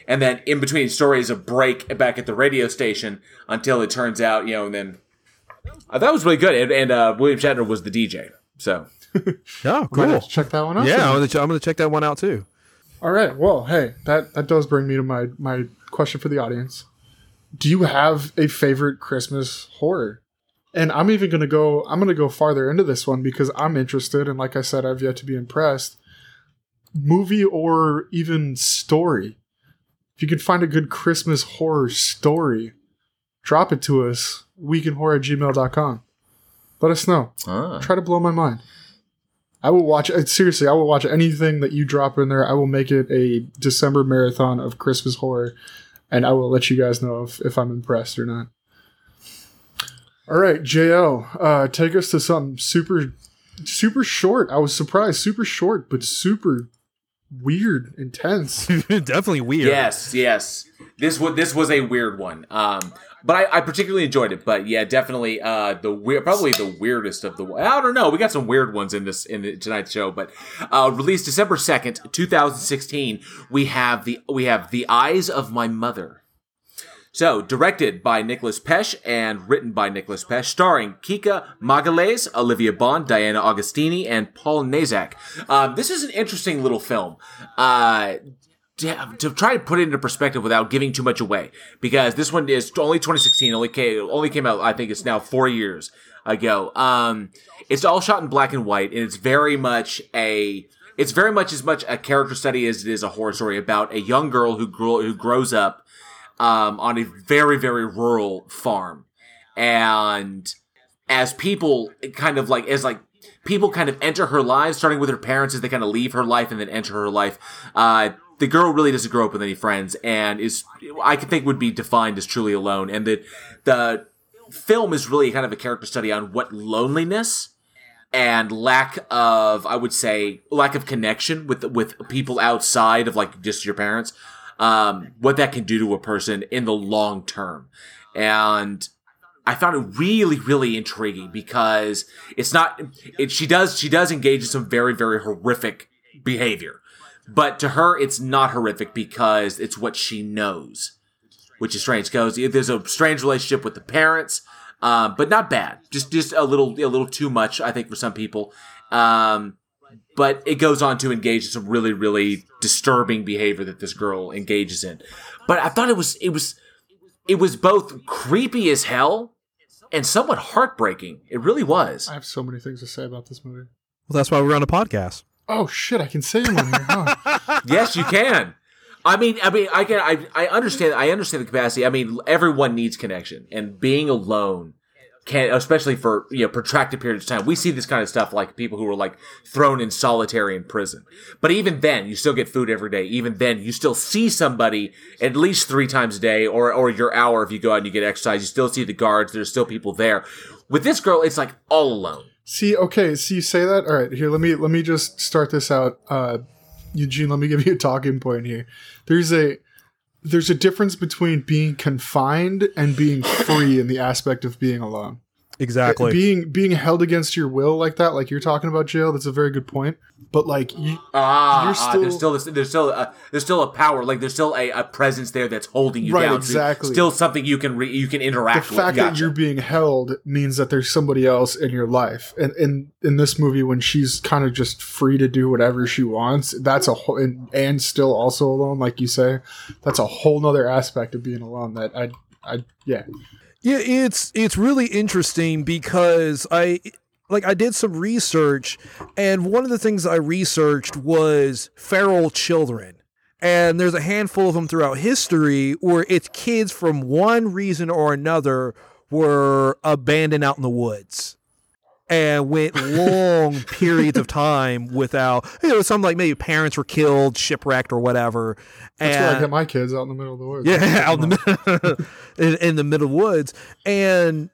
And then in between stories, a break back at the radio station until it turns out, you know, and then uh, that was really good. And, and uh, William Shatner was the DJ. So, *laughs* oh, cool. Check that one out. Yeah, I'm gonna, I'm gonna check that one out too. All right. Well, hey, that that does bring me to my my question for the audience. Do you have a favorite Christmas horror? And I'm even going to go I'm going to go farther into this one because I'm interested and like I said I've yet to be impressed. Movie or even story. If you could find a good Christmas horror story, drop it to us. Weekinhorror at gmail.com. Let us know. Ah. Try to blow my mind. I will watch. Uh, seriously, I will watch anything that you drop in there. I will make it a December marathon of Christmas horror, and I will let you guys know if, if I'm impressed or not. All right, JL, uh, take us to something super, super short. I was surprised, super short, but super weird, intense. *laughs* Definitely weird. Yes, yes. This was this was a weird one. Um, but I, I, particularly enjoyed it. But yeah, definitely uh, the probably the weirdest of the. I don't know. We got some weird ones in this in the, tonight's show. But uh, released December second, two thousand sixteen. We have the we have the eyes of my mother. So, directed by Nicholas Pesce and written by Nicholas Pesce, starring Kika Magalhaes, Olivia Bond, Diana Agostini, and Paul Nazak. Um, this is an interesting little film. Uh, to, to try to put it into perspective without giving too much away, because this one is only 2016, only came only came out. I think it's now four years ago. Um, it's all shot in black and white, and it's very much a it's very much as much a character study as it is a horror story about a young girl who grew, who grows up um, on a very very rural farm, and as people kind of like as like people kind of enter her lives, starting with her parents as they kind of leave her life and then enter her life. Uh, the girl really doesn't grow up with any friends and is I could think would be defined as truly alone. And that the film is really kind of a character study on what loneliness and lack of I would say lack of connection with with people outside of like just your parents. Um, what that can do to a person in the long term. And I found it really, really intriguing because it's not. It, she does she does engage in some very, very horrific behavior, but to her, it's not horrific because it's what she knows, which is strange. Because there's a strange relationship with the parents, uh, but not bad. Just just a little a little too much, I think, for some people. Um, but it goes on to engage in some really, really disturbing behavior that this girl engages in. But I thought it was it was it was both creepy as hell and somewhat heartbreaking. It really was. I have so many things to say about this movie. Well, that's why we're on a podcast. Oh shit! I can say them on here. Huh? *laughs* yes, you can. I mean, I mean, I can. I, I understand. I understand the capacity. I mean, everyone needs connection, and being alone can, especially for you know protracted periods of time. We see this kind of stuff like people who are like thrown in solitary in prison. But even then, you still get food every day. Even then, you still see somebody at least three times a day, or or your hour if you go out and you get exercise. You still see the guards. There's still people there. With this girl, it's like all alone. See, okay, so you say that. All right, here. Let me let me just start this out. Uh, Eugene, let me give you a talking point here. There's a there's a difference between being confined and being free in the aspect of being alone. Exactly. Being being held against your will like that, like you're talking about jail, that's a very good point. But like you, Ah, You're ah, there's still this, there's still a, there's still a power, like there's still a, a presence there that's holding you Right, down. So exactly. still something you can re, you can the interact with. The fact that you're being held means that there's somebody else in your life. And in in this movie, when she's kind of just free to do whatever she wants, that's a whole and, and still also alone, like you say, that's a whole nother aspect of being alone. That I I yeah. Yeah, it's it's really interesting because I like I did some research and one of the things I researched was feral children. And there's a handful of them throughout history where it's kids from one reason or another were abandoned out in the woods and went long *laughs* periods of time without you know some like maybe parents were killed shipwrecked or whatever That's and where I get my kids out in the middle of the woods. yeah, out in the *laughs* in, in the middle woods, and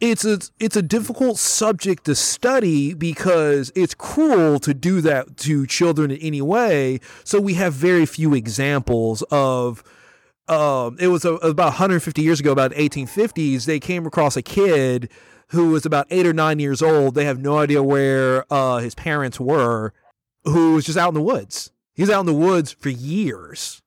it's a it's a difficult subject to study because it's cruel to do that to children in any way. So we have very few examples of. Um, it was a, about 150 years ago, about 1850s. They came across a kid who was about eight or nine years old. They have no idea where uh, his parents were, who was just out in the woods. He's out in the woods for years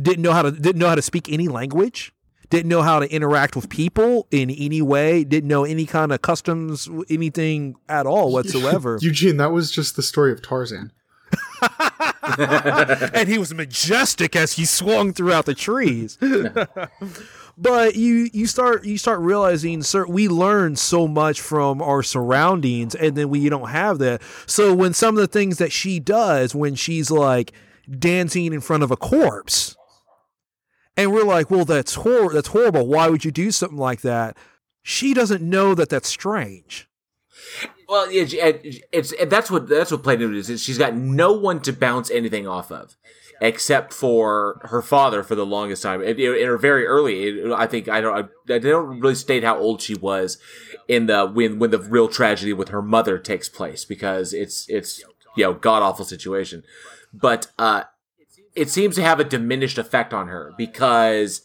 didn't know how to didn't know how to speak any language didn't know how to interact with people in any way didn't know any kind of customs anything at all whatsoever *laughs* Eugene, that was just the story of Tarzan. *laughs* and he was majestic as he swung throughout the trees *laughs* but you you start you start realizing sir we learn so much from our surroundings and then we don't have that. So when some of the things that she does when she's like dancing in front of a corpse and we're like well that's hor- that's horrible. Why would you do something like that? She doesn't know that that's strange. Well, it's, it's that's what that's what played into it is. She's got no one to bounce anything off of, except for her father for the longest time. You in her very early, I think I don't I, they don't really state how old she was in the when when the real tragedy with her mother takes place because it's it's you know god awful situation, but uh, it seems to have a diminished effect on her because.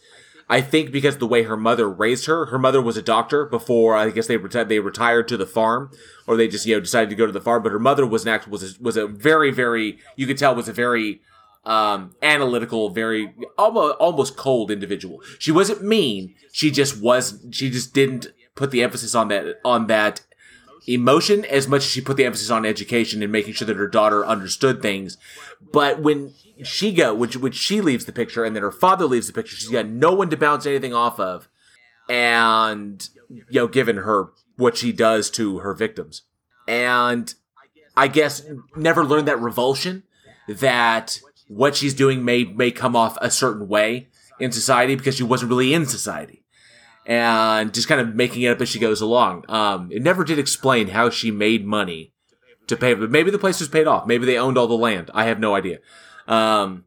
I think because the way her mother raised her, her mother was a doctor before I guess they reti- they retired to the farm, or they just you know decided to go to the farm. But her mother was an act was a, was a very very you could tell was a very um, analytical, very almost almost cold individual. She wasn't mean. She just was. She just didn't put the emphasis on that on that emotion as much as she put the emphasis on education and making sure that her daughter understood things. But when she go, which which she leaves the picture, and then her father leaves the picture, she's got no one to bounce anything off of, and you know, given her what she does to her victims, and I guess never learned that revulsion that what she's doing may may come off a certain way in society because she wasn't really in society and just kind of making it up as she goes along. Um, it never did explain how she made money to pay, but maybe the place was paid off. Maybe they owned all the land. I have no idea. Um,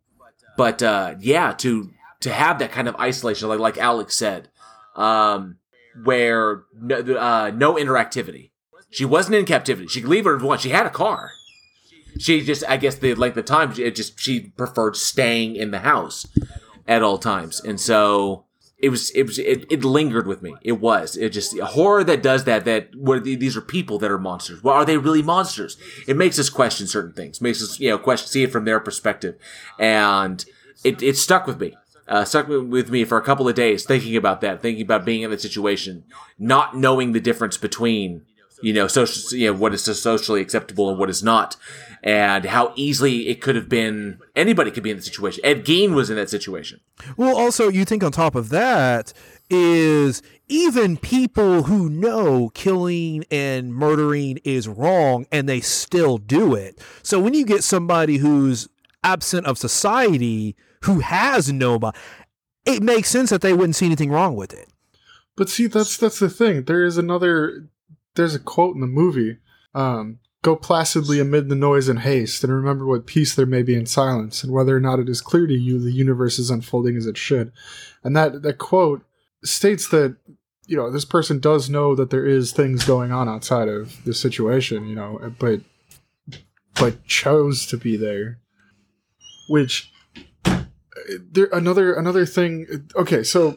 but uh, yeah, to to have that kind of isolation, like like Alex said, um, where no, uh, no interactivity. She wasn't in captivity. She could leave her once. She had a car. She just, I guess, the length of time, it just she preferred staying in the house at all times, and so it was it was it, it lingered with me. It was it just a horror that does that. That where these are people that are monsters. Well, are they really monsters? It makes us question certain things. Makes us you know question see it from their perspective, and it it stuck with me. Uh, stuck with me for a couple of days thinking about that, thinking about being in that situation, not knowing the difference between you know social you know what is socially acceptable and what is not, and how easily it could have been anybody could be in the situation. Ed Gein was in that situation. Well, also you think on top of that is even people who know killing and murdering is wrong and they still do it. So when you get somebody who's absent of society who has nobody, it makes sense that they wouldn't see anything wrong with it. But see, that's that's the thing. There is another. There's a quote in the movie. Um, Go placidly amid the noise and haste, and remember what peace there may be in silence, and whether or not it is clear to you the universe is unfolding as it should. And that, that quote states that, you know, this person does know that there is things going on outside of the situation, you know, but but chose to be there. Which uh, there another another thing okay, so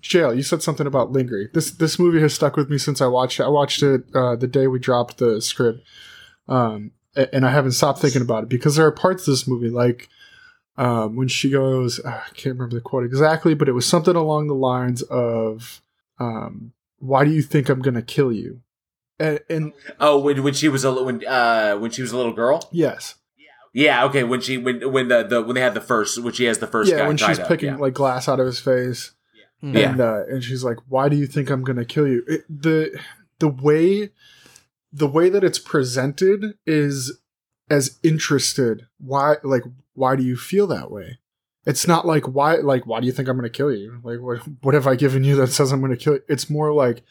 Jail, you said something about lingering. This this movie has stuck with me since I watched it. I watched it uh, the day we dropped the script, um, and I haven't stopped thinking about it because there are parts of this movie like um, when she goes, uh, I can't remember the quote exactly, but it was something along the lines of, um, "Why do you think I'm gonna kill you?" And, and oh, when when she was a when uh when she was a little girl. Yes. Yeah. Okay. When she when when the, the when they had the first when she has the first yeah when she's up, picking yeah. like glass out of his face. Yeah. And uh, and she's like, "Why do you think I'm gonna kill you?" It, the the way the way that it's presented is as interested. Why like why do you feel that way? It's not like why like why do you think I'm gonna kill you? Like what what have I given you that *laughs* says I'm gonna kill you? It's more like,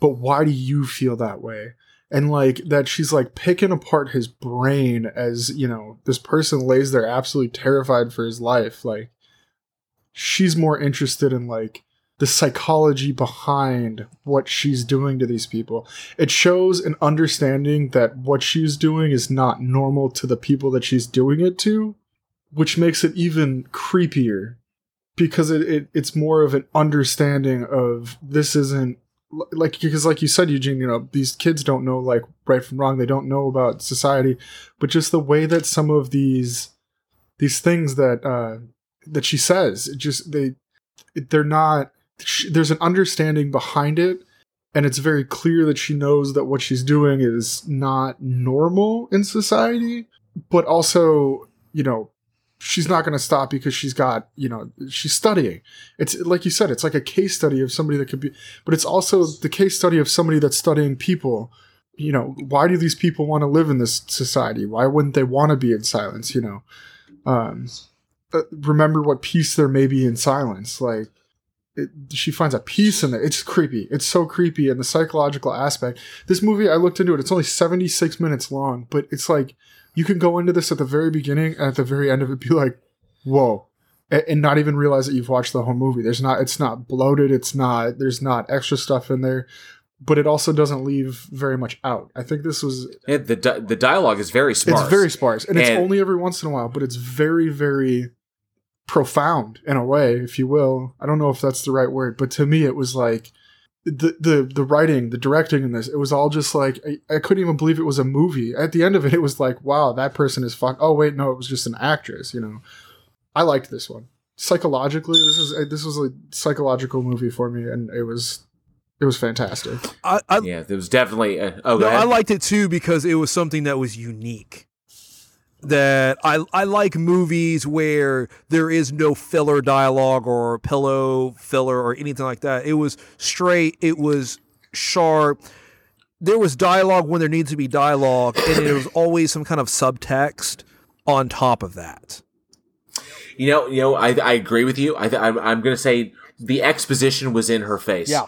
but why do you feel that way? And like that she's like picking apart his brain as, you know, this person lays there absolutely terrified for his life. Like she's more interested in like the psychology behind what she's doing to these people. It shows an understanding that what she's doing is not normal to the people that she's doing it to, which makes it even creepier because it, it it's more of an understanding of this isn't like because like you said Eugene you know these kids don't know like right from wrong they don't know about society but just the way that some of these these things that uh that she says it just they they're not she, there's an understanding behind it and it's very clear that she knows that what she's doing is not normal in society but also you know she's not going to stop because she's got you know she's studying. It's like you said it's like a case study of somebody that could be but it's also the case study of somebody that's studying people. You know why do these people want to live in this society? Why wouldn't they want to be in silence you know? Um remember what peace there may be in silence like it, she finds a piece in it. It's creepy. It's so creepy, and the psychological aspect. This movie, I looked into it. It's only seventy six minutes long, but it's like you can go into this at the very beginning and at the very end of it, be like, "Whoa," and, and not even realize that you've watched the whole movie. There's not. It's not bloated. It's not. There's not extra stuff in there. But it also doesn't leave very much out. I think this was Yeah, the di- the dialogue is very sparse. it's very sparse, and, it's only every once in a while, but it's very, very profound in a way, if you will. I don't know if that's the right word, but to me, it was like the the the writing, the directing in this. It was all just like I, I couldn't even believe it was a movie. At the end of it, it was like, wow, that person is fuck. Oh wait, no, it was just an actress. You know, I liked this one psychologically. This is this was a psychological movie for me, and it was It was fantastic. I, I, Yeah, it was definitely. Uh, oh, no. I liked it too because it was something that was unique. That I I like movies where there is no filler dialogue or pillow filler or anything like that. It was straight. It was sharp. There was dialogue when there needs to be dialogue, and it was always some kind of subtext on top of that. You know, you know, I, I agree with you. I, th- I'm, I'm going to say the exposition was in her face. Yeah.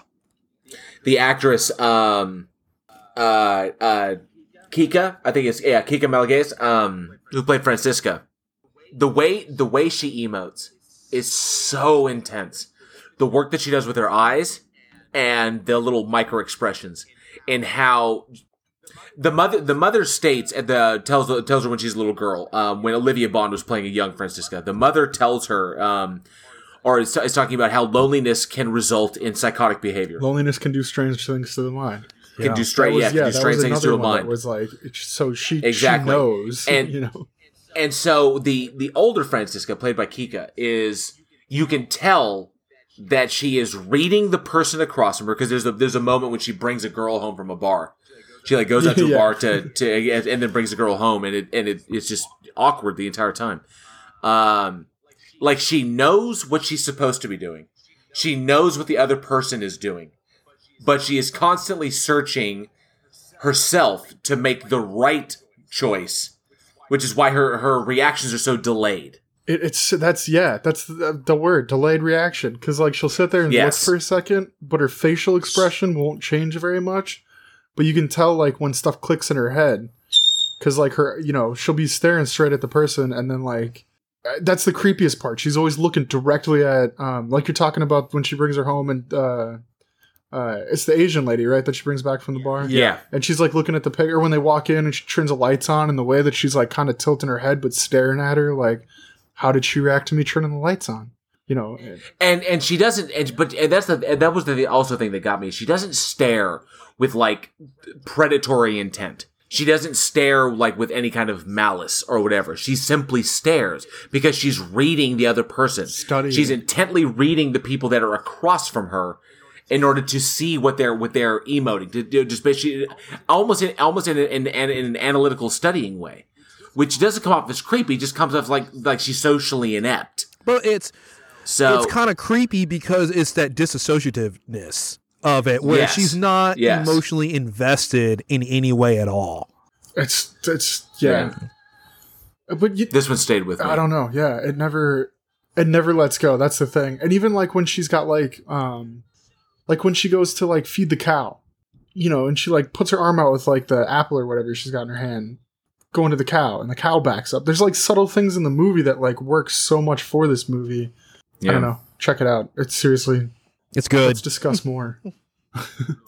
The actress, um, uh, uh, Kika, I think it's yeah, Kika Magalhaes, um, who played Francisca. The way the way she emotes is so intense. The work that she does with her eyes and the little micro expressions and how the mother the mother states at the tells tells her when she's a little girl um, when Olivia Bond was playing a young Francisca the mother tells her um, or is, is talking about how loneliness can result in psychotic behavior Loneliness can do strange things to the mind. Can do straight was- yeah, can do strange things to a mind Was like so she Exactly. she knows *laughs* And- you know and so the the older Francisca played by Kika is you can tell that she is reading the person across from her because there's a there's a moment when she brings a girl home from a bar. She like goes out to a *laughs* Yeah. bar to to and then brings the girl home and it and it, it's just awkward the entire time. Um, like she knows what she's supposed to be doing. She knows what the other person is doing, but she is constantly searching herself to make the right choice, which is why her her reactions are so delayed. it, it's that's yeah that's the, the word delayed reaction because like she'll sit there and Yes. look for a second but her facial expression won't change very much but you can tell like when stuff clicks in her head because like her you know she'll be staring straight at the person and then like uh, that's the creepiest part she's always looking directly at um like you're talking about when she brings her home and uh uh it's the asian lady right that she brings back from the bar? Yeah. and she's like looking at the picture when they walk in and she turns the lights on and the way that she's like kind of tilting her head but staring at her like how did she react to me turning the lights on? You know and and she doesn't and, but and that's the and that was the also thing that got me. She doesn't stare with like predatory intent. She doesn't stare like with any kind of malice or whatever. She simply stares because she's reading the other person. Studying. she's intently reading the people that are across from her in order to see what they're what they're emoting to, to just basically almost in almost in, in, in, in an analytical studying way which doesn't come off as creepy just comes off like like she's socially inept But it's so it's kind of creepy because it's that disassociativeness of it, where Yes. she's not Yes. emotionally invested in any way at all. it's it's yeah, but you, This one stayed with me. i don't know yeah it never it never lets go that's the thing and even like when she's got like um like when she goes to like feed the cow you know and she like puts her arm out with like the apple or whatever she's got in her hand going to the cow and the cow backs up there's like subtle things in the movie that like work so much for this movie i don't know check it out it's seriously It's good. let's discuss more *laughs*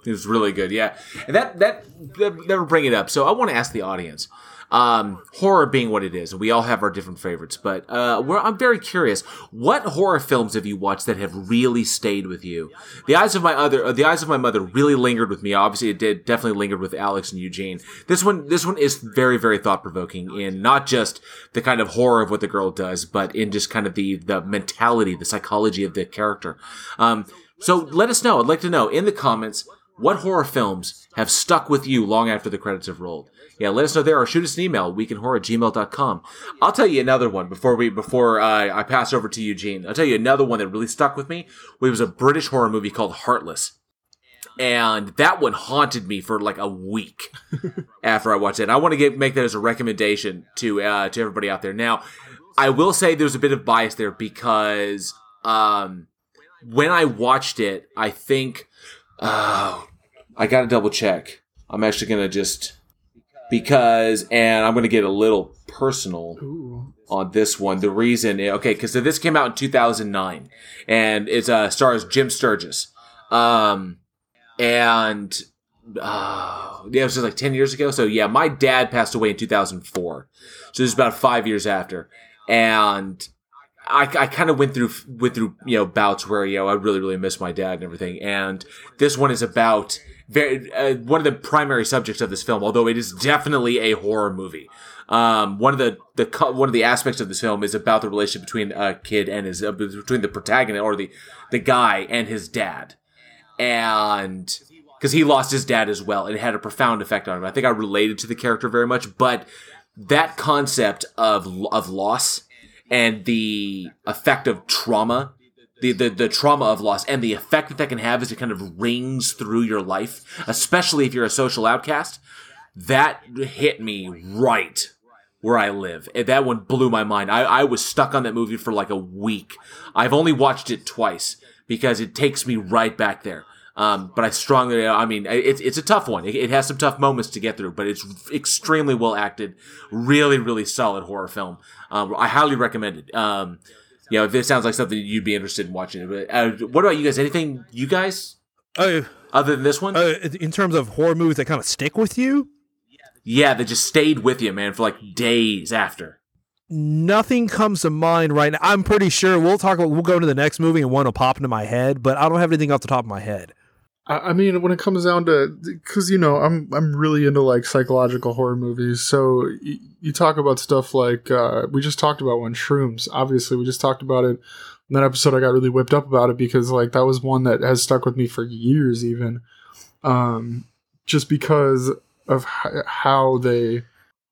it's really good, yeah. And that that that, that would bring it up. So I want to ask the audience, um, horror being what it is, we all have our different favorites, but uh, I'm very curious. What horror films have you watched that have really stayed with you? The eyes of my other, uh, the eyes of my mother, really lingered with me. Obviously, it did definitely lingered with Alex and Eugene. This one, this one is very, very thought provoking in not just the kind of horror of what the girl does, but in just kind of the the mentality, the psychology of the character. Um, so let us know. I'd like to know in the comments what horror films have stuck with you long after the credits have rolled. Yeah, let us know there or shoot us an email, weekinhorror at gmail.com. I'll tell you another one before we before uh, I pass over to Eugene. I'll tell you another one that really stuck with me. It was a British horror movie called Heartless. And that one haunted me for like a week *laughs* after I watched it. I want to get, make that as a recommendation to uh, to everybody out there. Now, I will say there's a bit of bias there because um, when I watched it, I think, oh, I got to double check. I'm actually going to just, because, and I'm going to get a little personal Ooh. on this one. The reason, okay, because this came out in 2009 and it uh, stars Jim Sturgess. Um, and, uh, yeah, it was just like 10 years ago. So yeah, my dad passed away in 2004. So this is about five years after. And I, I kind of went through went through you know bouts where you know I really really miss my dad and everything, and this one is about very uh, one of the primary subjects of this film, although it is definitely a horror movie. Um, one of the the one of the aspects of this film is about the relationship between a kid and his uh, between the protagonist or the the guy and his dad, and because he lost his dad as well, and it had a profound effect on him. I think I related to the character very much, but that concept of of loss and the effect of trauma the, the, the trauma of loss and the effect that that can have as it kind of rings through your life, especially if you're a social outcast, that hit me right where I live. And that one blew my mind. I, I was stuck on that movie for like a week. I've only watched it twice because it takes me right back there. Um, but I strongly, I mean, it's it's a tough one. It, it, has some tough moments to get through, but it's extremely well acted. Really, really solid horror film. Um, I highly recommend it. Um, you know, if this sounds like something you'd be interested in watching. But uh, what about you guys? Anything you guys? Uh, other than this one, uh, in terms of horror movies that kind of stick with you. Yeah, that just stayed with you, man, for like days after. Nothing comes to mind right now. I'm pretty sure we'll talk about. We'll go to the next movie and one will pop into my head, but I don't have anything off the top of my head. I mean, when it comes down to, because you know, I'm I'm really into like psychological horror movies. So y- you talk about stuff like uh, we just talked about one, Shrooms. Obviously, we just talked about it in that episode. I got really whipped up about it because like that was one that has stuck with me for years, even, um, just because of h- how they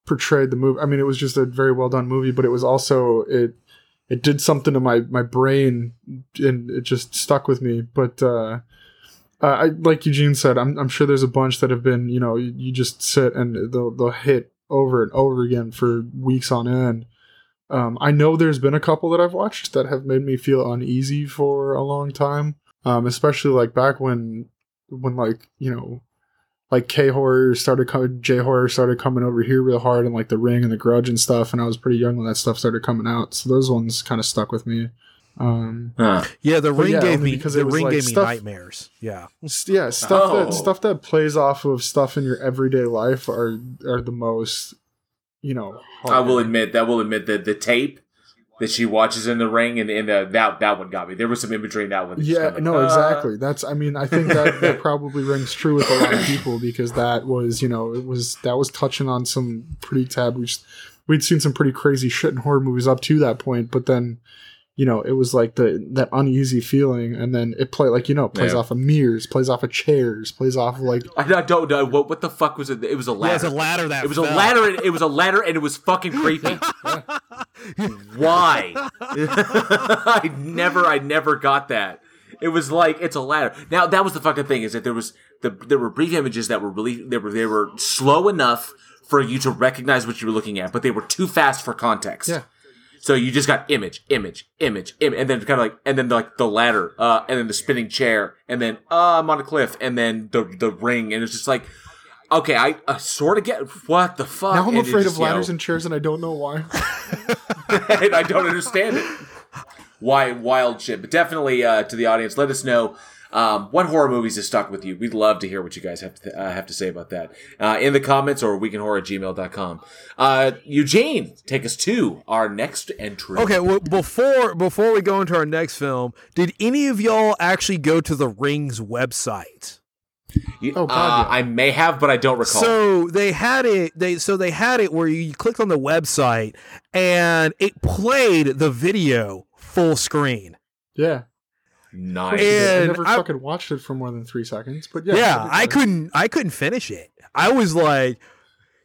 portrayed the movie. I mean, it was just a very well done movie, but it was also it it did something to my my brain and it just stuck with me. But uh, uh, I, like Eugene said, I'm, I'm sure there's a bunch that have been, you know, you, you, just sit and they'll, they'll hit over and over again for weeks on end. Um, I know there's been a couple that I've watched that have made me feel uneasy for a long time. Um, especially like back when, when like, you know, like K horror started coming, J horror started coming over here real hard and like the ring and the grudge and stuff. And I was pretty young when that stuff started coming out. So those ones kind of stuck with me. Um, huh. Yeah, the ring yeah, gave me because the ring like gave stuff, me nightmares. Yeah, yeah, stuff oh. that stuff that plays off of stuff in your everyday life are are the most, you know. Hard. I will admit that. Will admit that the tape that she watches in the ring and, in uh, that that one got me. There was some imagery in that one. Yeah, like, no, uh. exactly. That's I mean I think that that *laughs* probably rings true with a lot of people because that was you know it was that was touching on some pretty taboo. We'd seen some pretty crazy shit in horror movies up to that point, but then you know, it was like the that uneasy feeling, and then it play like you know, it plays yeah. off of mirrors, plays off of chairs, plays off of like I, don't know what what the fuck was it? It was a ladder. Yeah, it was a ladder that it was fell. a ladder. And, it was a ladder, and it was fucking creepy. *laughs* Why? *laughs* I never, I never got that. It was like it's a ladder. Now that was the fucking thing is that there was the there were brief images that were really they were they were slow enough for you to recognize what you were looking at, but they were too fast for context. Yeah. So you just got image, image, image, image, and then kind of like, and then like the ladder, uh, and then the spinning chair, and then uh, I'm on a cliff, and then the the ring, and it's just like, okay, I uh, sort of get what the fuck. Now I'm and afraid just, of ladders you know, and chairs, and I don't know why. *laughs* *laughs* and I don't understand it. Why wild shit? But definitely uh, to the audience, let us know um, what horror movies have stuck with you? We'd love to hear what you guys have to, uh, have to say about that uh, in the comments or weekinhorror at gmail.com. Uh, Eugene, take us to our next entry. Okay, well, before before we go into our next film, did any of y'all actually go to the Rings website? You, oh, God, uh, I may have, but I don't recall. So they had it. They so they had it where you clicked on the website and it played the video full screen. Yeah. Nice. And I never I, fucking watched it for more than three seconds, but yeah, yeah, I couldn't, I couldn't finish it. I was like,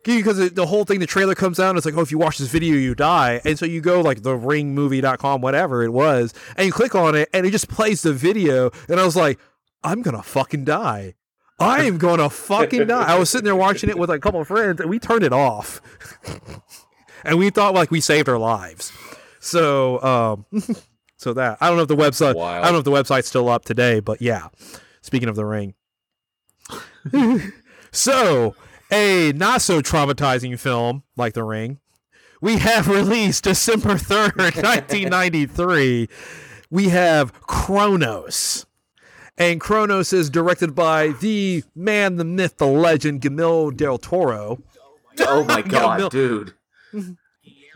because the whole thing, the trailer comes out, and it's like, oh, if you watch this video, you die, and so you go like the ringmovie.com, whatever it was, and you click on it, and it just plays the video, and I was like, I'm gonna fucking die. I am gonna fucking die. I was sitting there watching it with like, a couple of friends, and we turned it off, *laughs* and we thought like we saved our lives. So, um, *laughs* So that I don't know if the website Wild. I don't know if the website's still up today, but yeah. Speaking of the ring. *laughs* so, a not so traumatizing film like The Ring, we have *laughs* released December 3rd, 1993. *laughs* We have Cronos. And Cronos is directed by the man, the myth, the legend, Guillermo del Toro. Oh my god, dude.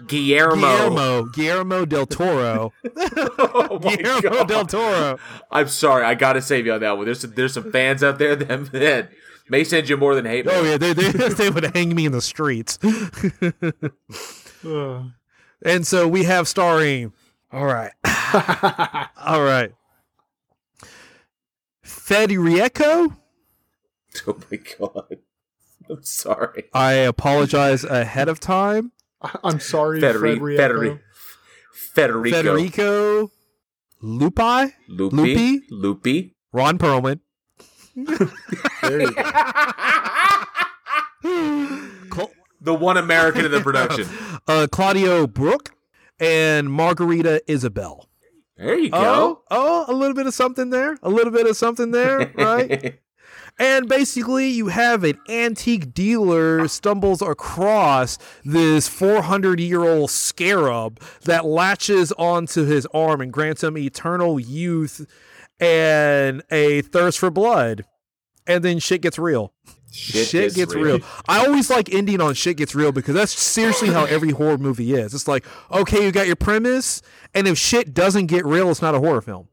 Guillermo. Guillermo. Guillermo del Toro. *laughs* oh Guillermo God. del Toro. I'm sorry, I gotta save you on that one. There's some, there's some fans out there that, that may send you more than hate. Oh yeah, they, they, *laughs* they would hang me in the streets. *laughs* and so we have starring. All right. all right. Federico. Oh my god. I'm sorry. I apologize ahead of time. I- *laughs* I'm sorry, Federi- Fred Federi- Federico. Federico Luppi, Loopy. Loopy? Loopy. Ron Perlman, There you go. *laughs* Cl- the one American in the *laughs* production. uh, Claudio Brook, and Margarita Isabel. There you Oh, go. oh, a little bit of something there, a little bit of something there, right? And basically, you have an antique dealer stumbles across this 400 year old scarab that latches onto his arm and grants him eternal youth and a thirst for blood. And then shit gets real. Shit, gets, real. I always like ending on shit gets real because that's seriously how every horror movie is. It's like, okay, you got your premise, and if shit doesn't get real, it's not a horror film.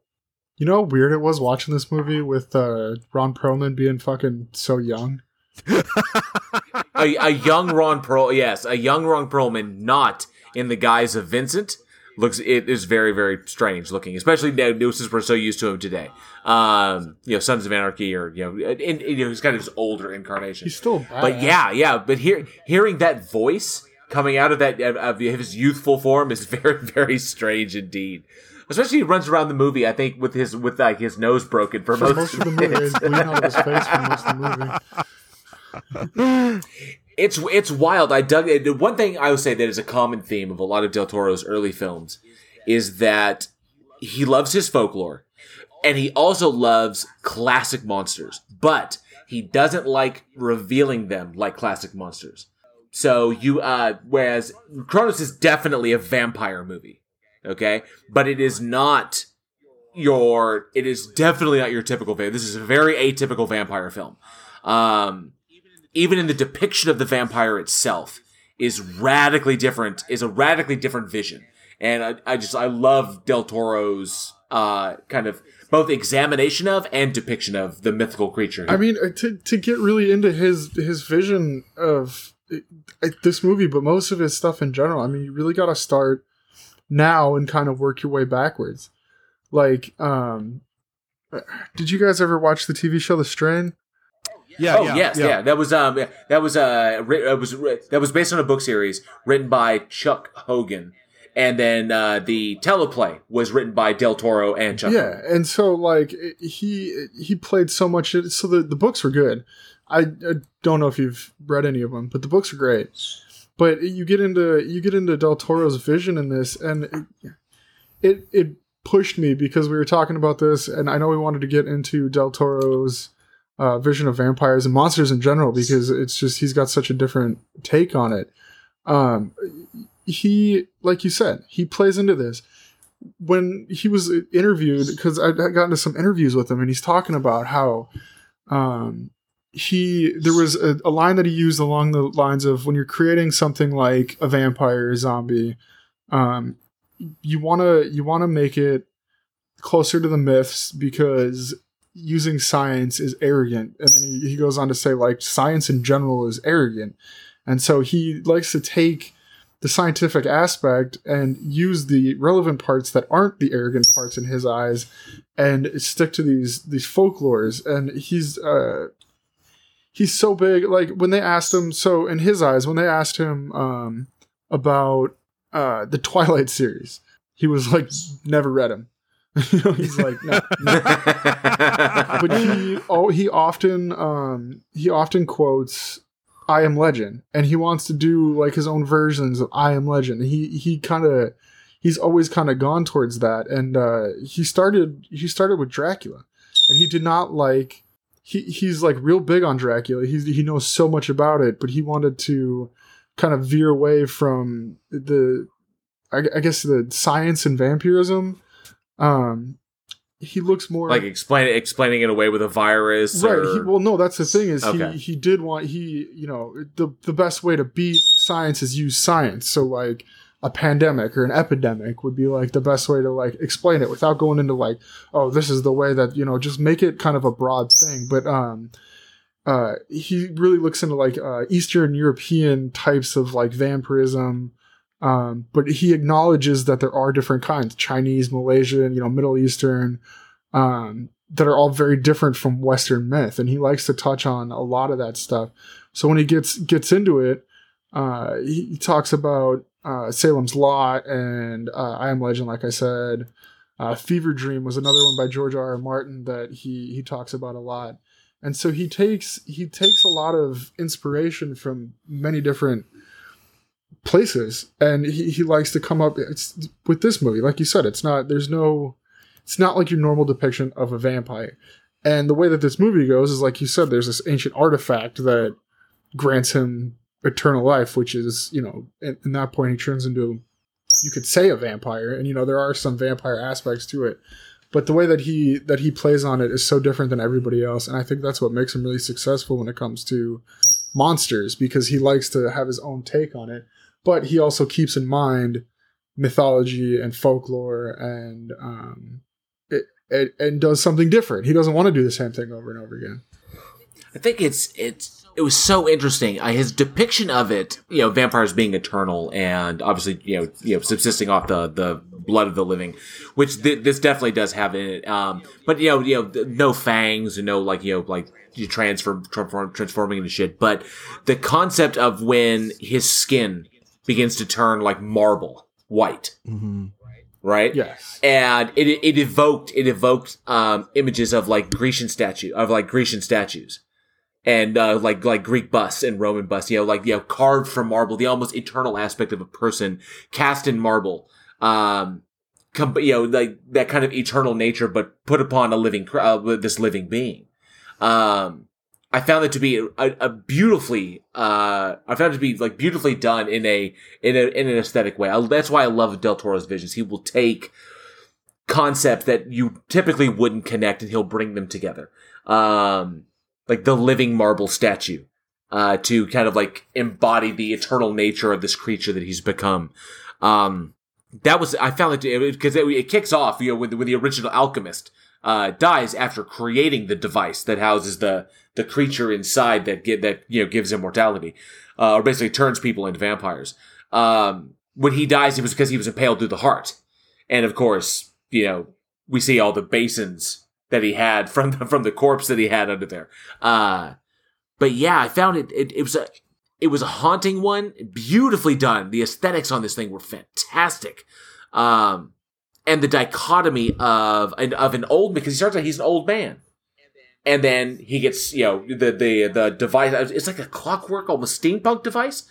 You know how weird it was watching this movie with uh, Ron Perlman being fucking so young? *laughs* a, a young Ron Perl, yes, a young Ron Perlman, not in the guise of Vincent, looks it is very very strange looking, especially now since we're so used to him today. Um, you know, Sons of Anarchy, or you know, and, and, you know, he's kind of his older incarnation. He's still bad. but yeah, yeah, but hear, hearing that voice coming out of that of, of his youthful form is *laughs* very very strange indeed. Especially he runs around the movie, I think, with his with like his nose broken for, for most, most of the movie, he's bleeding out of his face for most of the movie. *laughs* It's it's wild. I dug it. One thing I would say that is a common theme of a lot of Del Toro's early films is that he loves his folklore, and he also loves classic monsters, but he doesn't like revealing them like classic monsters. So you, uh, whereas Cronos is definitely a vampire movie, okay, but it is not your. It is definitely not your typical. va- This is a very atypical vampire film. Um, even in the depiction of the vampire itself is radically different is a radically different vision and i, I just i love del toro's uh kind of both examination of and depiction of the mythical creature I mean, uh, to to get really into his his vision of this movie, but most of his stuff in general. I mean, you really got to start now and kind of work your way backwards. Like, um, did you guys ever watch the TV show The Strain? Yeah. oh yeah, yes yeah. that was um that was uh writ- uh, was writ- that was based on a book series written by chuck hogan and then uh the teleplay was written by del toro and chuck yeah, Hogan. and so like he he played so much. So the the books were good. I, I don't know if you've read any of them, but the books are great. But you get into you get into Del Toro's vision in this, and it it, it pushed me because we were talking about this, and I know we wanted to get into Del Toro's uh, vision of vampires and monsters in general because it's just he's got such a different take on it. Um, he, like you said, he plays into this when he was interviewed because I, got into some interviews with him and he's talking about how um he there was a, a line that he used along the lines of when you're creating something like a vampire or zombie um you want to you want to make it closer to the myths because using science is arrogant. And then he, he goes on to say like science in general is arrogant. And so he likes to take the scientific aspect and use the relevant parts that aren't the arrogant parts in his eyes and stick to these these folklores. And he's uh he's so big like when they asked him so in his eyes when they asked him um about uh the *laughs* twilight series he was like never read him. *laughs* you know he's like no, no. *laughs* but he oh he often um he often quotes I am Legend, and he wants to do like his own versions of I am Legend. He he kind of he's always kind of gone towards that, and uh, he started he started with Dracula, and he did not like he he's like real big on Dracula. He he knows so much about it, but he wanted to kind of veer away from the I, I guess the science and vampirism. Um, he looks more like explain explaining it away with a virus right or- he, well no that's the thing is Okay. he he did want he you know the the best way to beat science is use science so like a pandemic or an epidemic would be like the best way to like explain it without going into like oh this is the way that you know just make it kind of a broad thing but um uh he really looks into like uh eastern european types of like vampirism um but he acknowledges that there are different kinds chinese malaysian you know middle eastern um, that are all very different from Western myth, and he likes to touch on a lot of that stuff. So when he gets gets into it, uh, he, he talks about uh, Salem's Lot and uh, I Am Legend, like I said. Uh, Fevre Dream was another one by George R. R. Martin that he he talks about a lot, and so he takes he takes a lot of inspiration from many different places, and he, he likes to come up. It's with this movie, like you said, it's not there's no it's not like your normal depiction of a vampire. And the way that this movie goes is like you said, there's this ancient artifact that grants him eternal life, which is, you know, in, that point he turns into you could say a vampire, and you know, there are some vampire aspects to it. But the way that he that he plays on it is so different than everybody else, and I think that's what makes him really successful when it comes to monsters because he likes to have his own take on it, but he also keeps in mind mythology and folklore and um, it, it, and does something different. He doesn't want to do the same thing over and over again. I think it's it's it was so interesting. Uh, his depiction of it, you know, vampires being eternal and obviously, you know, you know, subsisting off the the blood of the living, which th- this definitely does have in it. Um, but you know, you know, no fangs and no like you know like you transform, transform transforming into shit. But the concept of when his skin begins to turn like marble white. Mm-hmm. Right. Yes. And it it evoked it evoked um, images of like Grecian statue of like Grecian statues and uh, like like Greek busts and Roman busts, you know, like you know, carved from marble, the almost eternal aspect of a person cast in marble. Um, com- you know, like that kind of eternal nature, but put upon a living, uh, this living being. Um, I found it to be a, a beautifully, uh, I found it to be like beautifully done in a, in a, in an aesthetic way. I, that's why I love Del Toro's visions. He will take concepts that you typically wouldn't connect and he'll bring them together. Um, like the living marble statue, uh, to kind of like embody the eternal nature of this creature that he's become. Um, that was, I found it, because it, it, kicks off, you know, when, when the original alchemist, uh, dies after creating the device that houses the, the creature inside that get, that, you know, gives immortality, uh, or basically turns people into vampires. Um, when he dies, it was because he was impaled through the heart. And of course, you know, we see all the basins that he had from the, from the corpse that he had under there. Uh, but yeah, I found it, it, it was a, it was a haunting one, beautifully done. The aesthetics on this thing were fantastic. Um, and the dichotomy of an, of an old, because he starts out, he's an old man. And then he gets, you know, the, the, the device, it's like a clockwork, almost steampunk device,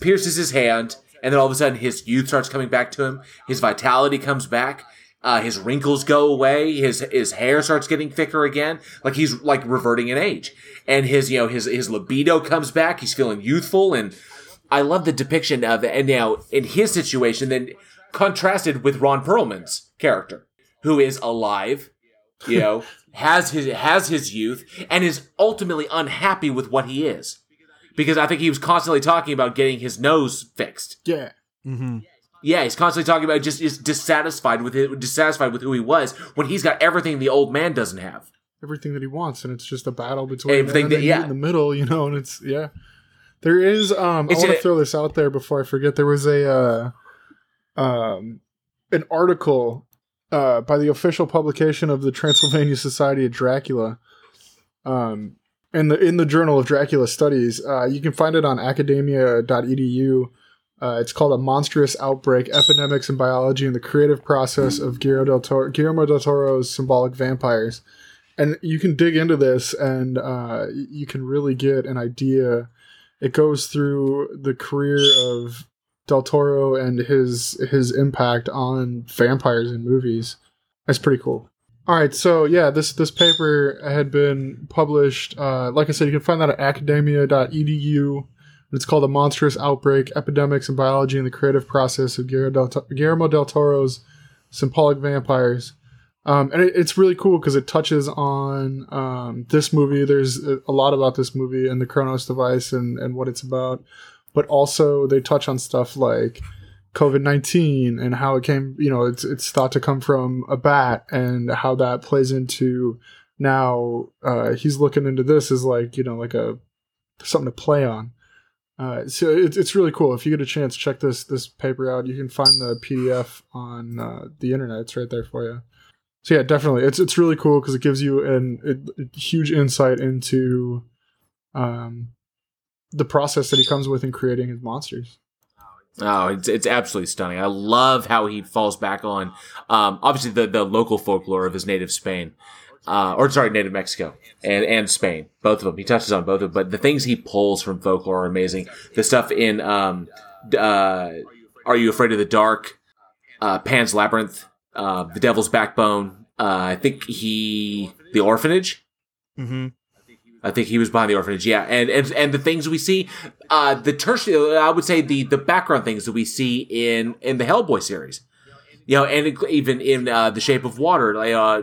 pierces his hand. And then all of a sudden his youth starts coming back to him. His vitality comes back uh, his wrinkles go away. His his hair starts getting thicker again. Like he's like reverting in age, and his you know his his libido comes back. He's feeling youthful, and I love the depiction of it. And now in his situation, then contrasted with Ron Perlman's character, who is alive, you know, *laughs* has his has his youth, and is ultimately unhappy with what he is, because I think he was constantly talking about getting his nose fixed. Yeah. Mm-hmm. Yeah, he's constantly talking about just is dissatisfied with it, dissatisfied with who he was when he's got everything the old man doesn't have. Everything that he wants, and it's just a battle between everything that, yeah. in the middle, you know. And it's yeah, there is. Um, it's I want to throw this out there before I forget. There was a uh, um, an article uh, by the official publication of the Transylvania Society of Dracula. Um, in the in the Journal of Dracula Studies, uh, you can find it on academia.edu. Uh, it's called A Monstrous Outbreak Epidemics in Biology and the Creative Process of Guillermo del, Toro, Guillermo del Toro's Symbolic Vampires. And you can dig into this and uh, you can really get an idea. It goes through the career of Del Toro and his his impact on vampires in movies. That's pretty cool. All right, so yeah, this this paper had been published. Uh, like I said, you can find that at academia.edu it's called A Monstrous Outbreak Epidemics in Biology and the Creative Process of Guillermo del Toro's Symbolic Vampires. Um, and it, it's really cool because it touches on um, this movie. There's a lot about this movie and the Cronos device and, and what it's about. But also, they touch on stuff like COVID 19 and how it came, you know, it's, it's thought to come from a bat and how that plays into now. Uh, he's looking into this as like, you know, like a something to play on. Uh, so it's it's really cool. If you get a chance, check this this paper out. You can find the PDF on uh, the internet. It's right there for you. so yeah, definitely, it's it's really cool because it gives you an a, a huge insight into um, the process that he comes with in creating his monsters. Oh, it's it's absolutely stunning. I love how he falls back on, um, obviously the the local folklore of his native Spain, uh, or sorry, native Mexico and and Spain, both of them. He touches on both of them, but the things he pulls from folklore are amazing. The stuff in um, uh, Are You Afraid of the Dark, uh, Pan's Labyrinth, uh, The Devil's Backbone. Uh, I think he the Orphanage. Mm-hmm. I think he was behind the orphanage. Yeah, and and and the things we see, uh, the tertiary, I would say the the background things that we see in in the Hellboy series, you know, and even in uh, the Shape of Water, like uh,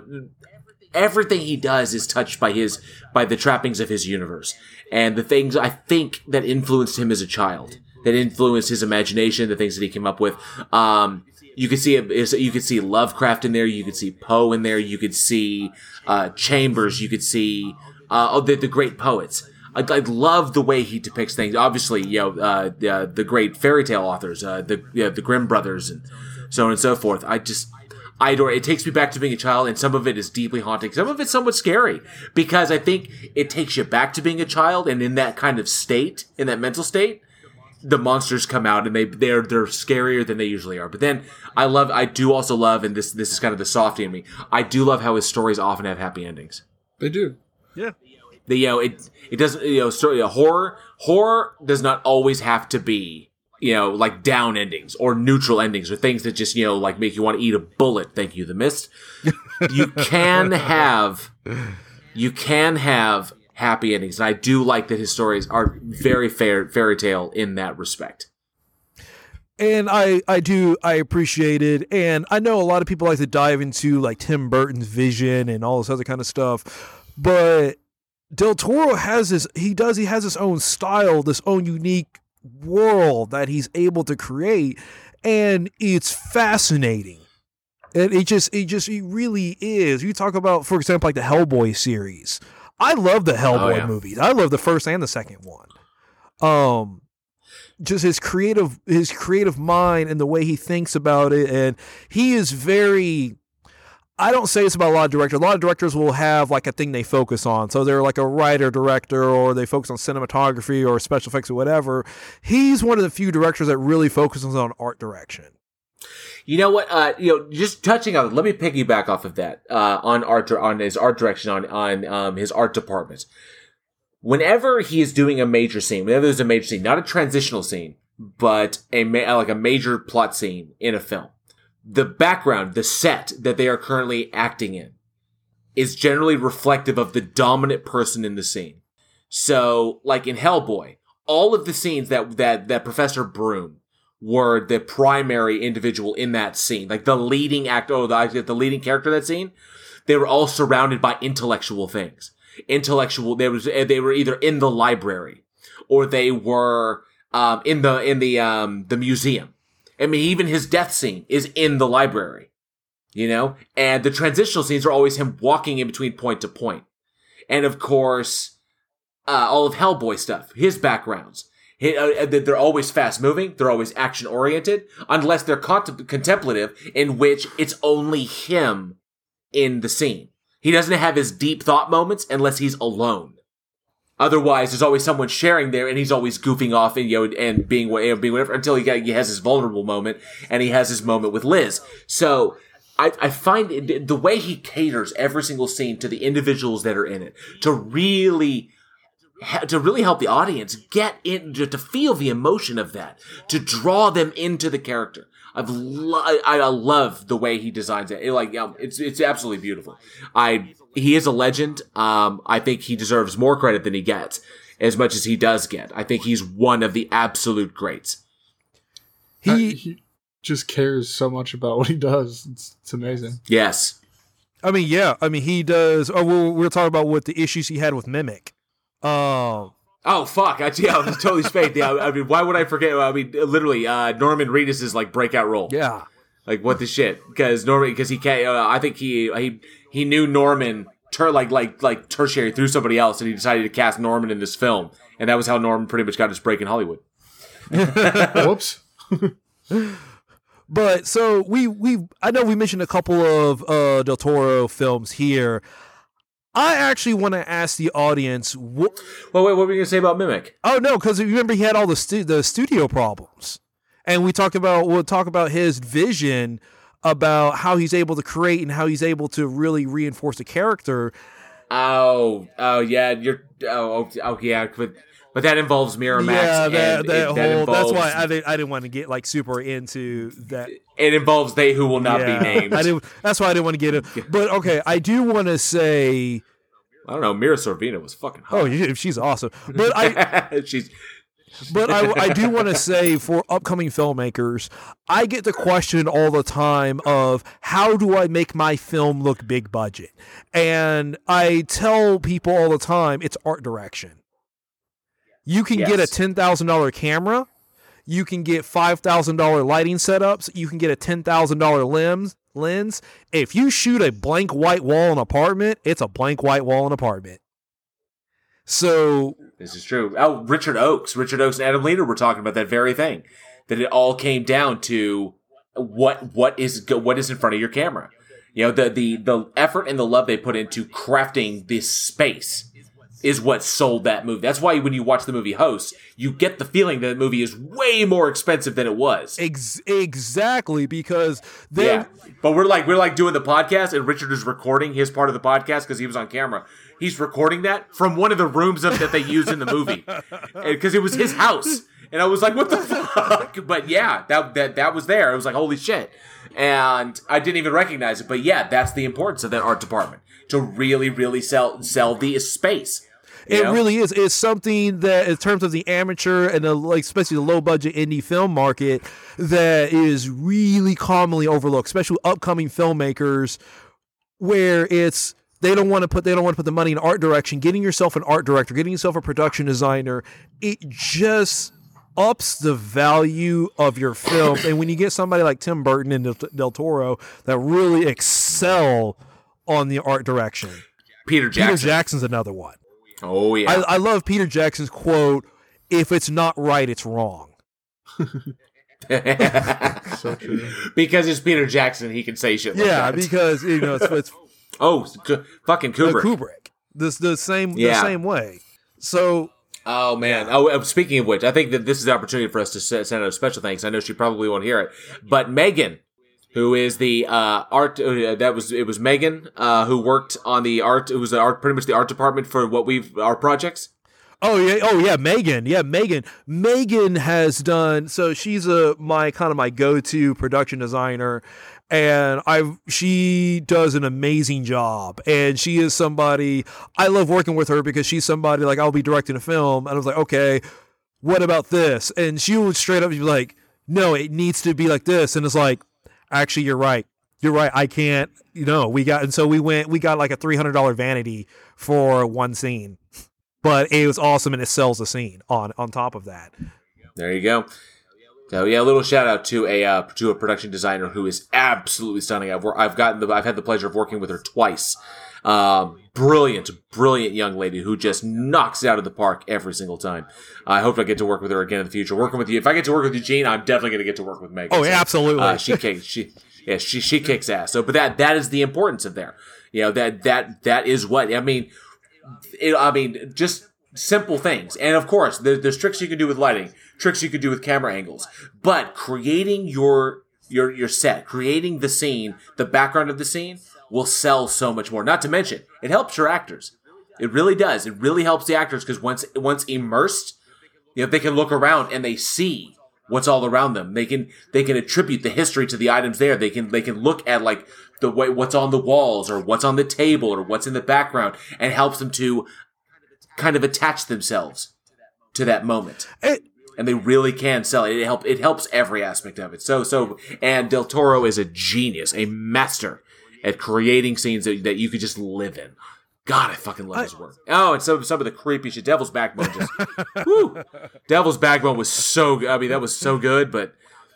everything he does is touched by his by the trappings of his universe and the things I think that influenced him as a child, that influenced his imagination, the things that he came up with. Um, you could see is you could see Lovecraft in there, you could see Poe in there, you could see uh, Chambers, you could see uh, oh, the, the great poets. I, I love the way he depicts things. Obviously, you know uh, the the great fairy tale authors, uh, the you know, the Grimm brothers, and so on and so forth. I just I adore it. It takes me back to being a child, and some of it is deeply haunting. Some of it's somewhat scary because I think it takes you back to being a child, and in that kind of state, in that mental state, the monsters come out and they they're they're scarier than they usually are. But then I love I do also love, and this this is kind of the softy in me. I do love how his stories often have happy endings They do. Yeah. the you know it it doesn't you know story horror horror does not always have to be you know like down endings or neutral endings or things that just you know like make you want to eat a bullet. Thank you the mist. You *laughs* can have you can have happy endings and i do like that his stories are very fair fairy tale in that respect. And I I do I appreciate it, and I know a lot of people like to dive into like Tim Burton's vision and all this other kind of stuff, but Del Toro has his he does he has his own style, this own unique world that he's able to create, and it's fascinating. And it just it just it really is. You talk about, for example, like the Hellboy series. I love the Hellboy yeah. movies. I love the first and the second one. Um, just his creative his creative mind and the way he thinks about it and he is very I don't say this about a lot of directors. A lot of directors will have like a thing they focus on. So they're like a writer director or they focus on cinematography or special effects or whatever. He's one of the few directors that really focuses on art direction. You know what? Uh, you know, just touching on. Let me piggyback off of that. Uh, on art, on his art direction, on on um, his art department. Whenever he is doing a major scene, whenever there's a major scene, not a transitional scene, but a ma- like a major plot scene in a film, the background, the set that they are currently acting in, is generally reflective of the dominant person in the scene. So, like in Hellboy, all of the scenes that that that Professor Broom were the primary individual in that scene, like the leading actor, oh, the, the leading character that scene, they were all surrounded by intellectual things. Intellectual, there was, they were either in the library or they were, um, in the, in the, um, the museum. I mean, even his death scene is in the library, you know? And the transitional scenes are always him walking in between point to point. And of course, uh, all of Hellboy stuff, his backgrounds. He- uh, They're always fast moving. They're always action oriented, unless they're contem- contemplative, in which it's only him in the scene. He doesn't have his deep thought moments unless he's alone. Otherwise, there's always someone sharing there, and he's always goofing off and you know and being you know, being whatever until he, he has his vulnerable moment, and he has his moment with Liz. So. I, I find it, the way he caters every single scene to the individuals that are in it to really to really help the audience get in to, to feel the emotion of that to draw them into the character i've lo- I, I love the way he designs it, It, like um, it's it's absolutely beautiful i he is a legend um i think he deserves more credit than he gets as much as he does get i think he's one of the absolute greats He Uh, he just cares so much about what he does. It's, it's amazing. yes I mean, yeah. I mean, he does. Oh, we we were talking about what the issues he had with Mimic. Um, Oh fuck! I, yeah, I was totally spaced. Yeah, I mean, why would I forget? I mean, literally, uh, Norman is like breakout role. yeah. Like what the shit? Because Norman, because he can't. Uh, I think he he he knew Norman ter- like like like tertiary through somebody else, and he decided to cast Norman in this film, and that was how Norman pretty much got his break in Hollywood. *laughs* Whoops. But so we we I know we mentioned a couple of uh, Del Toro films here. I actually want to ask the audience. Wh- well, wait, what were you gonna say about Mimic? Oh no, because remember he had all the stu- the studio problems, and we talked about we'll talk about his vision about how he's able to create and how he's able to really reinforce the character. Oh, oh yeah, you're. Oh, oh, oh yeah, but but that involves Miramax. yeah, that, and that whole. that that's why I didn't. I didn't want to get like super into that. It involves they who will not Yeah, *laughs* be named. I didn't. That's why I didn't want to get it. But okay, I do want to say. I don't know. Mira Sorvino was fucking hot. Oh, she's awesome. But I, *laughs* she's but I, I do want to *laughs* say for upcoming filmmakers, I get the question all the time of how do I make my film look big budget? And I tell people all the time it's art direction. You can get a $10,000 camera, you can get $5,000 lighting setups, you can get a $10,000 lens. Lens. If you shoot a blank white wall in an apartment, it's a blank white wall in an apartment. So This is true. Oh, Richard Oakes, Richard Oakes and Adam Leader were talking about that very thing. That it all came down to what what is what is in front of your camera. You know, the the the effort and the love they put into crafting this space is what sold that movie. That's why when you watch the movie Host, you get the feeling that the movie is way more expensive than it was. ex- exactly because they Yeah, but we're like we're like doing the podcast, and Richard is recording his part of the podcast because he was on camera. He's recording that from one of the rooms of, that they used in the movie, *laughs* because it was his house. And I was like, "What the fuck?" But yeah, that that that was there. I was like, "Holy shit!" And I didn't even recognize it. But yeah, that's the importance of that art department to really, really sell sell the space. You It know? really is. It's something that, in terms of the amateur and the, like, especially the low budget indie film market, that is really commonly overlooked, especially upcoming filmmakers, where it's they don't want to put they don't want to put the money in art direction. Getting yourself an art director, getting yourself a production designer, it just ups the value of your film. and when you get somebody like Tim Burton and Del, Toro that really excel on the art direction, Peter Peter Jackson. Jackson's another one. Oh yeah, I, I love Peter Jackson's quote: "If it's not right, it's wrong." *laughs* So true. because it's Peter Jackson, he can say shit. Like Yeah, that. because you know it's, it's *laughs* oh, Ku- fucking Kubrick. Kubrick. This the same yeah. the same way. So Oh man! Oh, uh, speaking of which, I think that this is the opportunity for us to send out a special thanks. I know she probably won't hear it, but Megan, who is the uh, art uh, that was it was Megan uh, who worked on the art. It was the art, pretty much the art department for what we've our projects. Oh yeah, oh yeah, Megan. Yeah, Megan. Megan has done so she's a my kind of my go-to production designer and I she does an amazing job and she is somebody I love working with her because she's somebody like I'll be directing a film and I was like, "Okay, what about this?" And she would straight up be like, "No, it needs to be like this." And it's like, "Actually, you're right. You're right. I can't, you know, we got and so we went we got like a $300 vanity for one scene but it was awesome and it sells the scene on on top of that There you go. So yeah, a little shout out to a uh, to a production designer who is absolutely stunning. I've I've gotten the I've had the pleasure of working with her twice. Um, brilliant, brilliant young lady who just knocks it out of the park every single time. I hope I get to work with her again in the future. Working with you, if I get to work with Eugene, I'm definitely going to get to work with Megan. oh So, yeah, absolutely uh, she *laughs* kicks she yeah she she kicks ass. So, but that that is the importance of there. You know that that that is what I mean. It, I mean just simple things, and of course there, there's tricks you can do with lighting, tricks you can do with camera angles, but creating your your your set, creating the scene, the background of the scene will sell so much more. Not to mention it helps your actors. It really does. It really helps the actors because once once immersed, you know they can look around and they see what's all around them. They can they can attribute the history to the items there. They can they can look at like the way what's on the walls or what's on the table or what's in the background and helps them to kind of attach themselves to that moment. It- And they really can sell it. It help it helps every aspect of it. So so and Del Toro is a genius, a master at creating scenes that, that you could just live in. God, I fucking love his work. Oh, and some some of the creepy shit. Devil's Backbone just *laughs* whew. Devil's Backbone was so good. I mean, that was so good, but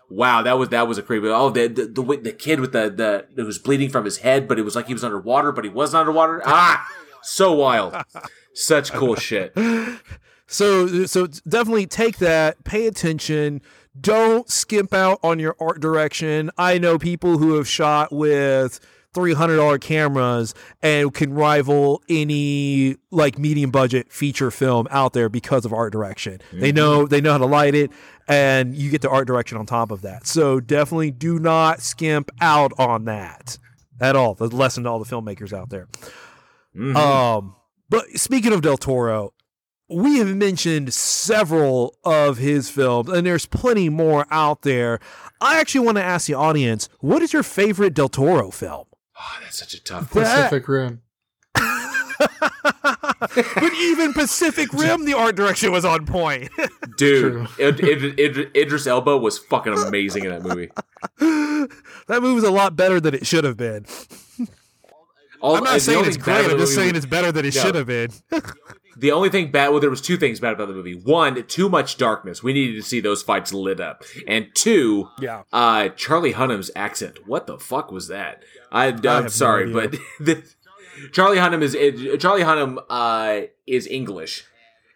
wow, that was that was a creepy. Oh, the the the, the kid with the the who was bleeding from his head, but it was like he was underwater, but he wasn't underwater. Ah, so wild. Such cool shit. so so definitely take that pay attention don't skimp out on your art direction. I know people who have shot with $300 cameras and can rival any like medium budget feature film out there because of art direction. They know they know how to light it and you get the art direction on top of that. So definitely do not skimp out on that at all. The lesson to all the filmmakers out there. Um but speaking of Del Toro, we have mentioned several of his films, and there's plenty more out there. I actually want to ask the audience, what is your favorite Del Toro film? Oh, that's such a tough. That- Pacific Rim. *laughs* but even Pacific Rim, the art direction was on point. *laughs* Dude, Id- Id- Id- Idris Elba was fucking amazing in that movie. *laughs* that movie was a lot better than it should have been. All, I'm not saying it's great. I'm just saying was- it's better than it Yeah. should have been. The only thing bad, well, there was two things bad about the movie. One, too much darkness. We needed to see those fights lit up. And two, Yeah. uh, Charlie Hunnam's accent. What the fuck was that? I, no sorry, idea. but *laughs* the, Charlie Hunnam is it, Charlie Hunnam uh, is English,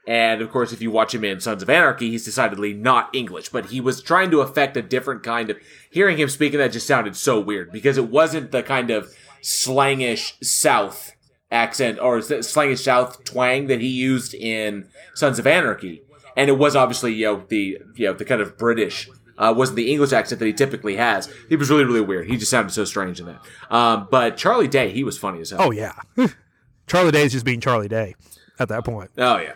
and of course, if you watch him in Sons of Anarchy, he's decidedly not English. But he was trying to affect a different kind of. Hearing him speaking, that just sounded so weird because it wasn't the kind of slangish South accent or s- slangish South twang that he used in Sons of Anarchy, and it was obviously you know the you know the kind of British. Uh, wasn't the English accent that he typically has. He was really, really weird. He just sounded so strange in that. Um, but Charlie Day, he was funny as hell. Oh yeah, *laughs* Charlie Day is just being Charlie Day at that point. Oh yeah.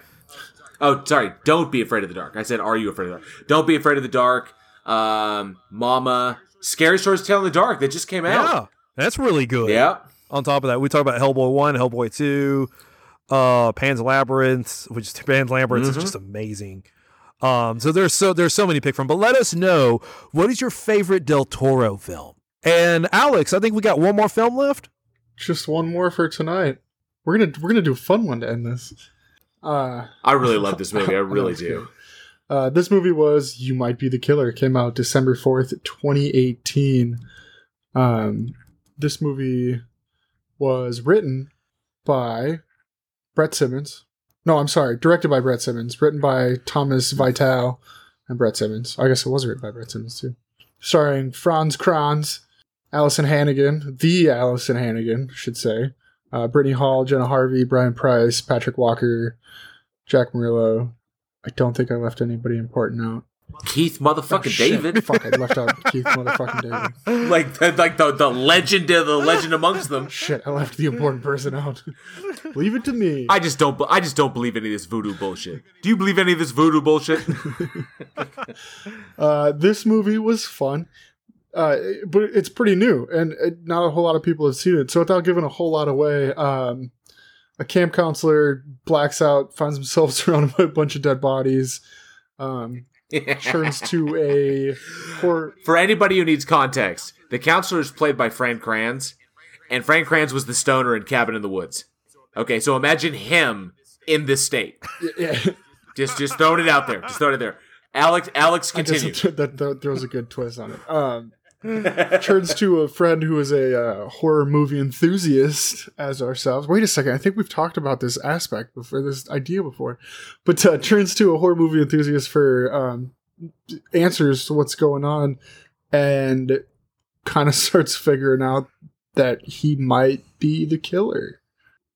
Oh, sorry. Don't be afraid of the dark. I said, are you afraid of the dark? Don't be afraid of the dark. Um, Mama, Scary Stories to Tell in the Dark that just came Yeah, out. that's really good. Yeah. On top of that, we talk about Hellboy one, Hellboy two, uh, Pan's Labyrinth, which is Pan's Labyrinth Mm-hmm. is just amazing. Um, so there's so there's so many to pick from. But let us know what is your favorite Del Toro film. And Alex, I think we got one more film left. Just one more for tonight. We're gonna we're gonna do a fun one to end this. Uh, I really love this movie. I *laughs* really That's do. Uh, this movie was "You Might Be the Killer." It came out December fourth, twenty eighteen. Um, this movie was written by Brett Simmons. No, I'm sorry, directed by Brett Simmons. Written by Thomas Vital and Brett Simmons. I guess it was written by Brett Simmons too. Starring Franz Kranz, Alyson Hannigan, the Alyson Hannigan, I should say. Uh, Brittany Hall, Jenna Harvey, Brian Price, Patrick Walker, Jack Murillo. I don't think I left anybody important out. Keith motherfucking Oh, shit. David. Fuck, I left out Keith motherfucking David. *laughs* like the, like the, the legend of the legend amongst them. Shit, I left the important person out. *laughs* Leave it to me. I just don't. I just don't believe any of this voodoo bullshit. Do you believe any of this voodoo bullshit? *laughs* Uh, this movie was fun, uh, but it's pretty new, and it, not a whole lot of people have seen it. So, without giving a whole lot away, um, a camp counselor blacks out, finds himself surrounded by a bunch of dead bodies, um, turns to a horror. For anybody who needs context, the counselor is played by Frank Kranz, and Frank Kranz was the stoner in Cabin in the Woods. Okay, so imagine him in this state. Yeah, Just just throwing it out there. Just throwing it there. Alex, Alex, I guess continue. *laughs* that, that throws a good twist on it. Um, *laughs* turns to a friend who is a uh, horror movie enthusiast as ourselves. Wait a second, I think we've talked about this aspect before, this idea before, but uh, turns to a horror movie enthusiast for um, answers to what's going on, and kind of *laughs* starts figuring out that he might be the killer.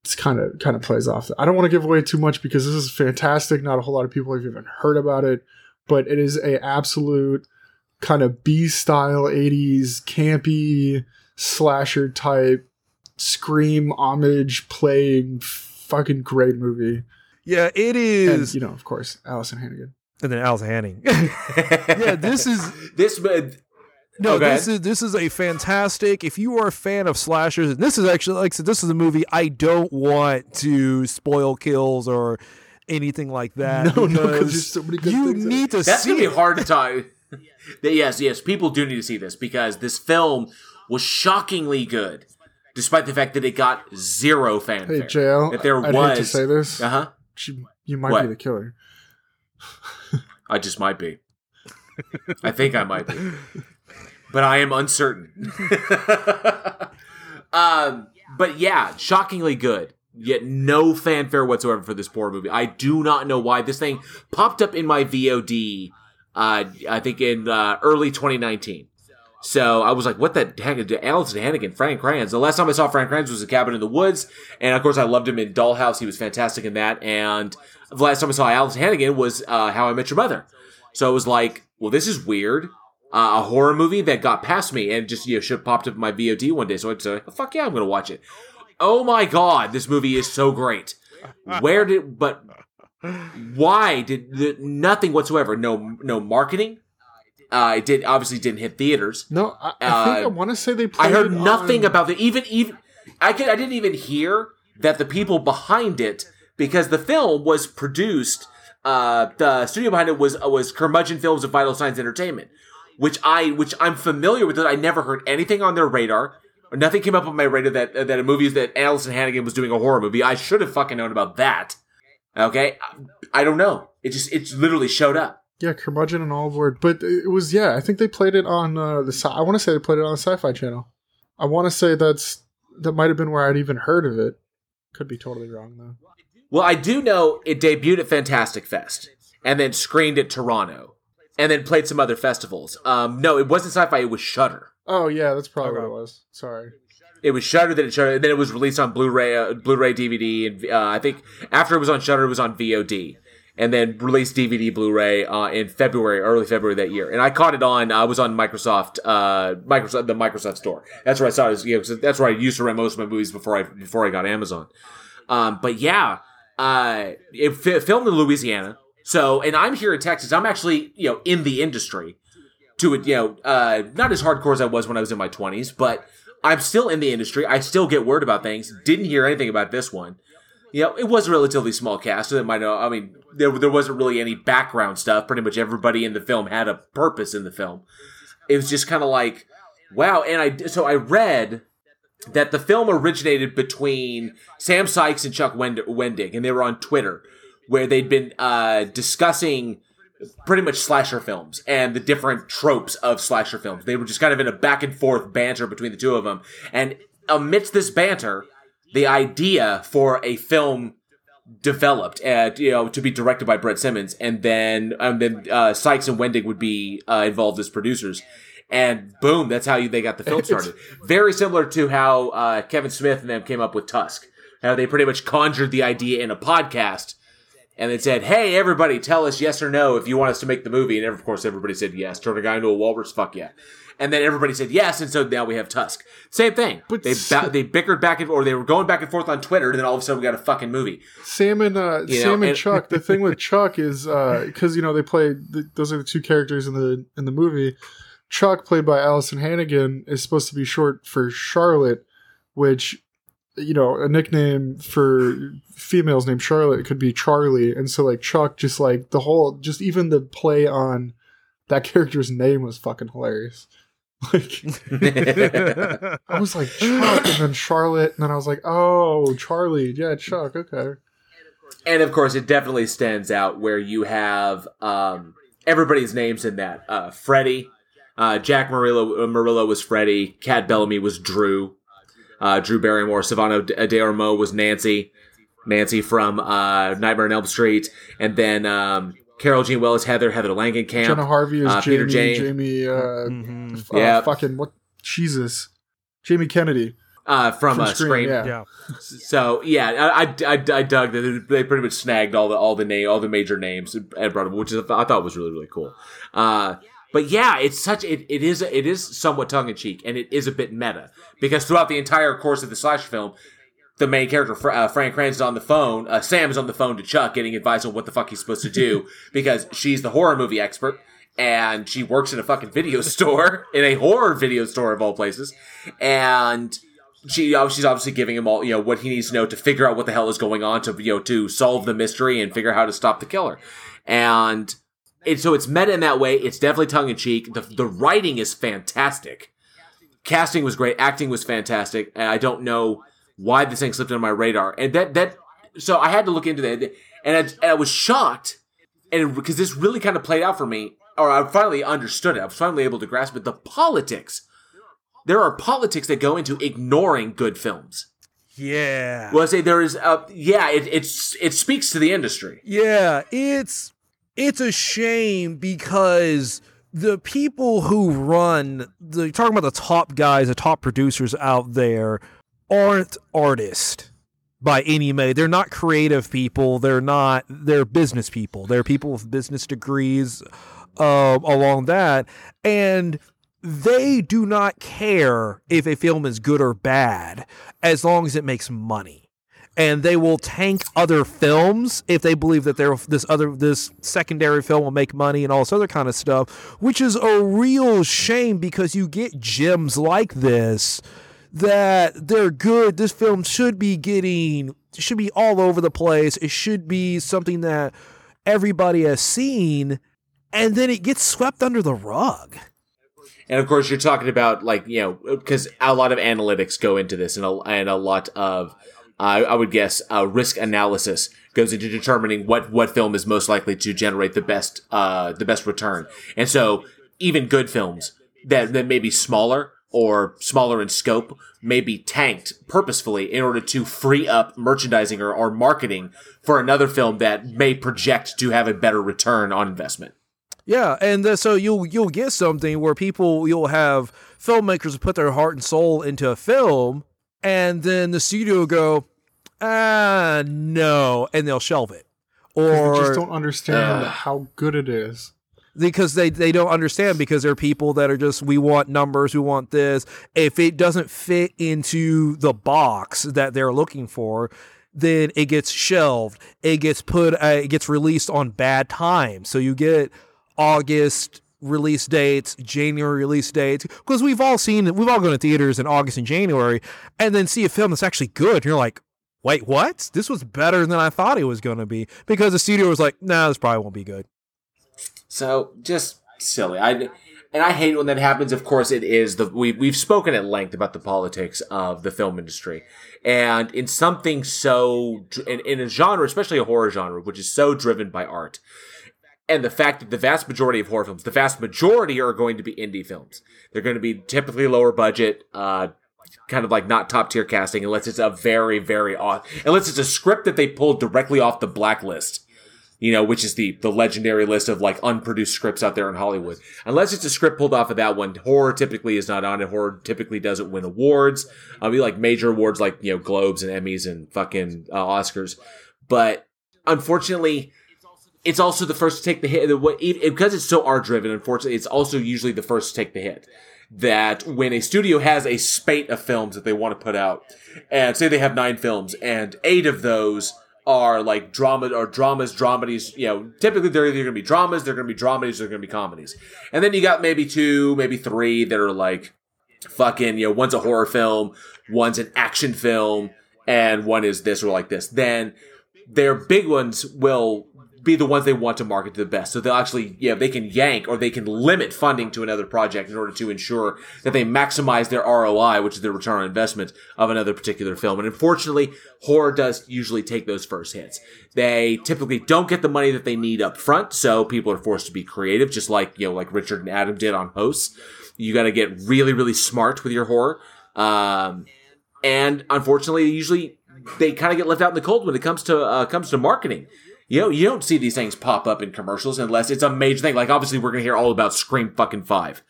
It's kind of kind of plays off. I don't want to give away too much because this is fantastic. Not a whole lot of people have even heard about it, but it is a absolute kind of B style 80s campy slasher type scream homage playing fucking great movie. Yeah, it is. And you know, of course, Alyson Hannigan. And, then Alice Hanning. *laughs* yeah, this is *laughs* this. No, oh, Okay. this is this is a fantastic. If you are a fan of slashers, and this is actually like I said, this is a movie I don't want to spoil kills or anything like that. *laughs* No, no, 'cause because there's so many good you things in it. need to That's see gonna be it. hard to tie. *laughs* yes, yes, people do need to see this because this film was shockingly good, despite the fact that it got zero fanfare. Hey, JL, that there I'd was. to say this. Uh huh. She- You might What? be the killer. I just might be. I think I might be, but I am uncertain. *laughs* um, but yeah, shockingly good. Yet no fanfare whatsoever for this poor movie. I do not know why this thing popped up in my VOD Uh, I think in uh, early 2019. So I was like, what the heck? Alyson Hannigan, Frank Kranz. The last time I saw Frank Kranz was a Cabin in the Woods. And of course, I loved him in Dollhouse. He was fantastic in that. And the last time I saw Alyson Hannigan was uh, How I Met Your Mother. So I was like, well, this is weird. Uh, a horror movie that got past me and just, you know, popped up in my VOD one day. So I said, fuck yeah, I'm going to watch it. Oh my God, this movie is so great. Where did, but why did the, nothing whatsoever? No, no marketing. Uh, it did obviously didn't hit theaters. No, I, I think I Uh, want to say they. I heard nothing on- about the even even. I could I didn't even hear that the people behind it because the film was produced. Uh, the studio behind it was was Curmudgeon Films of Vital Signs Entertainment, which I which I'm familiar with. It. I never heard anything on their radar. Or nothing came up on my radar that that a movie that Alyson Hannigan was doing a horror movie. I should have fucking known about that. Okay, I, I don't know. It just it literally showed up. Yeah, curmudgeon and all aboard. But it was yeah. I think they played it on uh, the. Sci- I want to say they played it on the Sci-Fi Channel. I want to say that's that might have been where I'd even heard of it. Could be totally wrong though. Well, I do know it debuted at Fantastic Fest and then screened at Toronto and then played some other festivals. Um, no, it wasn't sci-fi. It was Shudder. Oh yeah, that's probably Okay. what it was. Sorry. It was Shudder that it and then it was released on Blu-ray, uh, Blu-ray, DVD, and uh, I think after it was on Shudder, it was on VOD, and then released DVD, Blu-ray uh, in February, early February that year. And I caught it on. I was on Microsoft, uh, Microsoft, the Microsoft Store. That's where I saw it. You know, that's where I used to rent most of my movies before I before I got Amazon. Um, but yeah, uh, it fi- filmed in Louisiana. So, and I'm here in Texas. I'm actually, you know, in the industry to it, you know, uh, not as hardcore as I was when I was in my 20s, but I'm still in the industry. I still get word about things. Didn't hear anything about this one. You know, it was a relatively small cast, so it might. I mean, there there wasn't really any background stuff. Pretty much everybody in the film had a purpose in the film. It was just kind of like, wow. And I so I read that the film originated between Sam Sykes and Chuck Wend- Wendig, and they were on Twitter, where they'd been uh, discussing pretty much slasher films and the different tropes of slasher films. They were just kind of in a back and forth banter between the two of them, and amidst this banter, the idea for a film developed, uh, you know, to be directed by Brett Simmons, and then and then uh, Sykes and Wendig would be uh, involved as producers. And boom, that's how you, they got the film *laughs* started. Very similar to how uh, Kevin Smith and them came up with Tusk. How they pretty much conjured the idea in a podcast, and they said, "Hey, everybody, tell us yes or no if you want us to make the movie." And of course, everybody said yes. Turn a guy into a walrus, fuck yeah. And then everybody said yes, and so now we have Tusk. Same thing. But they ba- they bickered back and or they were going back and forth on Twitter, and then all of a sudden we got a fucking movie. Sam and uh, You know, and, and- *laughs* Chuck. The thing with Chuck is because you know they play the, those are the two characters in the in the movie. Chuck, played by Alyson Hannigan, is supposed to be short for Charlotte, which you know a nickname for females named Charlotte could be Charlie, and so like Chuck, just like the whole, just even the play on that *laughs* character's name was fucking hilarious. *laughs* Like I was like Chuck, and then Charlotte, and then I was like, oh, Charlie, yeah, Chuck, okay. and of course, it definitely stands out where you have um, everybody's names in that. Uh, Freddie, uh, Jack Murillo, uh, Murillo was Freddie. Cat Bellamy was Drew. Uh, Drew Barrymore, Savannah De De Armo was Nancy. Nancy from uh, Nightmare on Elm Street, and then um, Carol Jean Wells, Heather, Heather Langenkamp. Jenna Harvey is uh, Jamie. Peter Jane. Jamie. Uh, Mhm. uh, Yeah. Fucking what? Jesus. Jamie Kennedy. uh, from, From uh, Scream, Scream. yeah. Yeah. So yeah, I, I, I, I dug that they pretty much snagged all the all the name all the major names and brought them, which is, I thought was really really cool. Uh, but yeah, it's such it, it is it is somewhat tongue in cheek and it is a bit meta because throughout the entire course of the slash film, the main character uh, Frank Kranz is on the phone. Uh, Sam is on the phone to Chuck, getting advice on what the fuck he's supposed to do *laughs* because she's the horror movie expert. And she works in a fucking video *laughs* store, in a horror video store of all places. And she she's obviously giving him all you know what he needs to know to figure out what the hell is going on to you know to solve the mystery and figure out how to stop the killer and it, so it's meta in that way. It's definitely tongue-in-cheek. The, the writing is fantastic. Casting was great. Acting was fantastic. And i don't know why this thing slipped on my radar. And that that so i had to look into that. And i, and I was shocked. And because this really kind of played out for me or i finally understood it. I was finally able to grasp it. The politics. There are politics that go into ignoring good films. Yeah. Well, I say there is, uh, yeah, it, it's it speaks to the industry. Yeah, it's it's a shame because the people who run the talking about the top guys, the top producers out there aren't artists by any way. They're not creative people. They're not. They're business people. They're people with business degrees uh, along that, and they do not care if a film is good or bad as long as it makes money and they will tank other films if they believe that they this other this secondary film will make money and all this other kind of stuff, which is a real shame because you get gems like this that they're good. This film should be getting should be all over the place. It should be something that everybody has seen and then it gets swept under the rug. And of course, you're talking about like you know because a lot of analytics go into this, and a, and a lot of uh, I would guess uh, risk analysis goes into determining what what film is most likely to generate the best uh, the best return. And so even good films that that may be smaller or smaller in scope may be tanked purposefully in order to free up merchandising or, or marketing for another film that may project to have a better return on investment. Yeah, and uh, so you'll you'll get something where people you'll have filmmakers put their heart and soul into a film, and then the studio go, ah, no, and they'll shelve it. Or they just don't understand uh, how good it is. Because they, they don't understand because there are people that are just we want numbers, we want this. If it doesn't fit into the box that they're looking for, then it gets shelved. It gets put. Uh, it gets released on bad times. So you get August release dates, January release dates, because we've all seen, we've all gone to theaters in August and January, and then see a film that's actually good. And you're like, wait, what? This was better than I thought it was going to be because the studio was like, nah, this probably won't be good. So just silly. I and I hate when that happens. Of course, it is the we we've spoken at length about the politics of the film industry, and in something so in, in a genre, especially a horror genre, which is so driven by art. And the fact that the vast majority of horror films, the vast majority are going to be indie films. They're going to be typically lower budget, uh, kind of like not top tier casting unless it's a very very off unless it's a script that they pulled directly off the blacklist you know which is the the legendary list of like unproduced scripts out there in hollywood. Unless it's a script pulled off of that one horror typically is not on it. Horror typically doesn't win awards. I mean like major awards like you know globes and emmys and fucking uh, oscars. But unfortunately it's also the first to take the hit. Because it's so art driven unfortunately it's also usually the first to take the hit that when a studio has a spate of films that they want to put out, and say they have nine films, and eight of those are like drama or dramas, dramedies, you know, typically they're either going to be dramas, they're going to be dramedies, they're going to be comedies. And then you got maybe two, maybe three that are like fucking, you know, one's a horror film, one's an action film, and one is this or like this. Then their big ones will be the ones they want to market to the best. So they'll actually, yeah, they can yank or they can limit funding to another project in order to ensure that they maximize their ROI, which is their return on investment of another particular film. And unfortunately, horror does usually take those first hits. They typically don't get the money that they need up front, so people are forced to be creative, just like, you know, like Richard and Adam did on Hosts. You gotta get really, really smart with your horror. Um, and unfortunately, usually they kind of get left out in the cold when it comes to, uh, comes to marketing you know, you don't see these things pop up in commercials unless it's a major thing. Like obviously we're gonna hear all about Scream fucking five.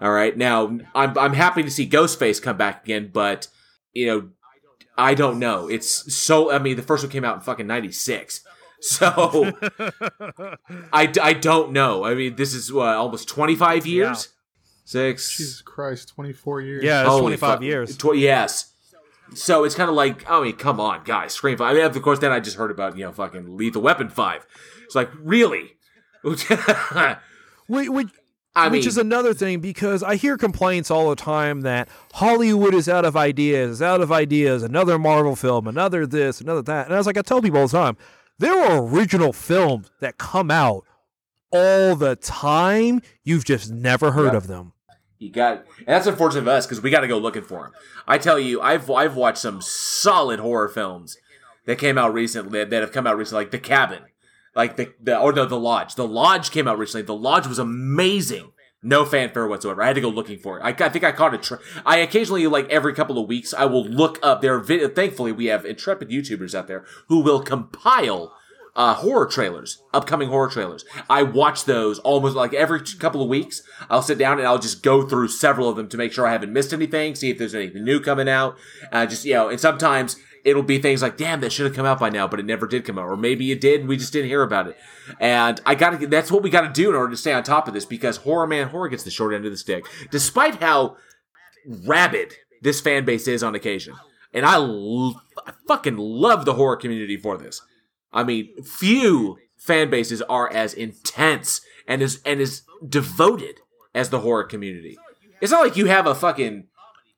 All right, now I'm I'm happy to see Ghostface come back again, but you know, I don't know. It's so. I mean, the first one came out in fucking '96, *laughs* so *laughs* I, I don't know. I mean, this is what almost 25 years. Yeah. Six. Jesus Christ, 24 years. Yeah, it's 25 fu- years. Tw- yes. So it's kind of like, I mean, come on, guys, Scream Five. I mean, of course, then I just heard about you know fucking Lethal Weapon Five. It's like really, *laughs* wait. I Which mean, is another thing because I hear complaints all the time that Hollywood is out of ideas, is out of ideas, another Marvel film, another this, another that. And I was like, I tell people all the time, there are original films that come out all the time. You've just never heard yep. of them. You got, and that's unfortunate for us because we got to go looking for him. I tell you, I've I've watched some solid horror films that came out recently that have come out recently, like The Cabin, like the, the or no, The Lodge. The Lodge came out recently. The Lodge was amazing. No fanfare whatsoever. I had to go looking for it. I, I think I caught a. Tra- I occasionally, like every couple of weeks, I will look up their video. Thankfully, we have intrepid YouTubers out there who will compile uh, horror trailers, upcoming horror trailers. I watch those almost like every couple of weeks. I'll sit down and I'll just go through several of them to make sure I haven't missed anything, see if there's anything new coming out. Uh, just, you know, and sometimes it'll be things like, damn, that should have come out by now, but it never did come out. Or maybe it did we just didn't hear about it. And I gotta, that's what we gotta do in order to stay on top of this because Horror Man Horror gets the short end of the stick. Despite how rabid this fan base is on occasion. And I, l- I fucking love the horror community for this. I mean, few fan bases are as intense and as and as devoted as the horror community. It's not like you have a fucking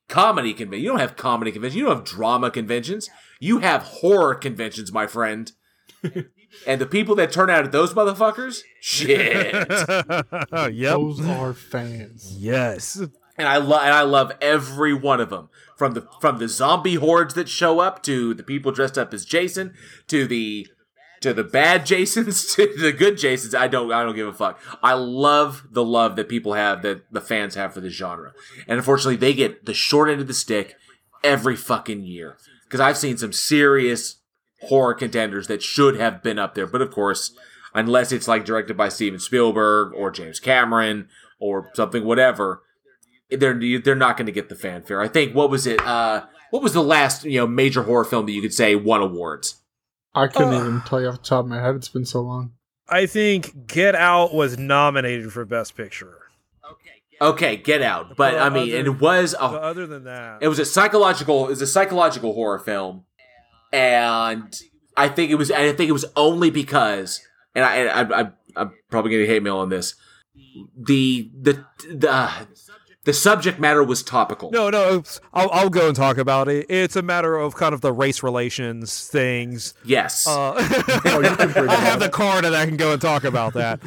comedy convention. You don't have comedy conventions. You don't have drama conventions. You have horror conventions, my friend. *laughs* and the people that turn out at those motherfuckers, shit. *laughs* yep. Those are fans. Yes. and I love and I love every one of them from the from the zombie hordes that show up to the people dressed up as Jason to the to the bad Jasons *laughs* to the good Jasons. I don't I don't give a fuck. I love the love that people have that the fans have for this genre, and unfortunately, they get the short end of the stick every fucking year because I've seen some serious horror contenders that should have been up there, but of course. Unless it's like directed by Steven Spielberg or James Cameron or something, whatever, they're they're not going to get the fanfare. I think what was it? Uh, what was the last you know major horror film that you could say won awards? I couldn't Uh. even tell you off the top of my head. It's been so long. I think Get Out was nominated for Best Picture. Okay, Okay, Get Out, but But I mean, other- it was But a other than that, it was a psychological it was a psychological horror film, and I think it was I think it was only because and I, I, I I'm probably going to hate mail on this. The the the the subject matter was topical. no, no, I'll, I'll go and talk about it. It's a matter of kind of the race relations things. Yes, Uh, Oh, you can *laughs* bring I have the card and I can go and talk about that.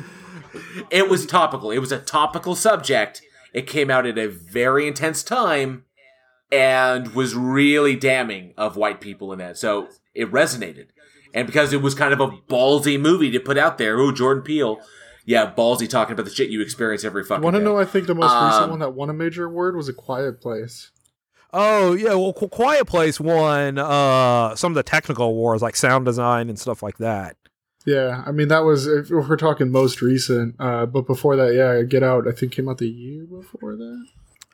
*laughs* it was topical. It was a topical subject. It came out at a very intense time and was really damning of white people in that. So it resonated. And because it was kind of a ballsy movie to put out there, oh, Jordan Peele, yeah, ballsy talking about the shit you experience every fucking Want to know? I think the most recent Um, one that won a major award was A Quiet Place. Oh yeah, well, Qu- Quiet Place won uh, some of the technical awards like sound design and stuff like that. Yeah, I mean that was if we're talking most recent. Uh, but before that, yeah, Get Out. I think came out the year before that.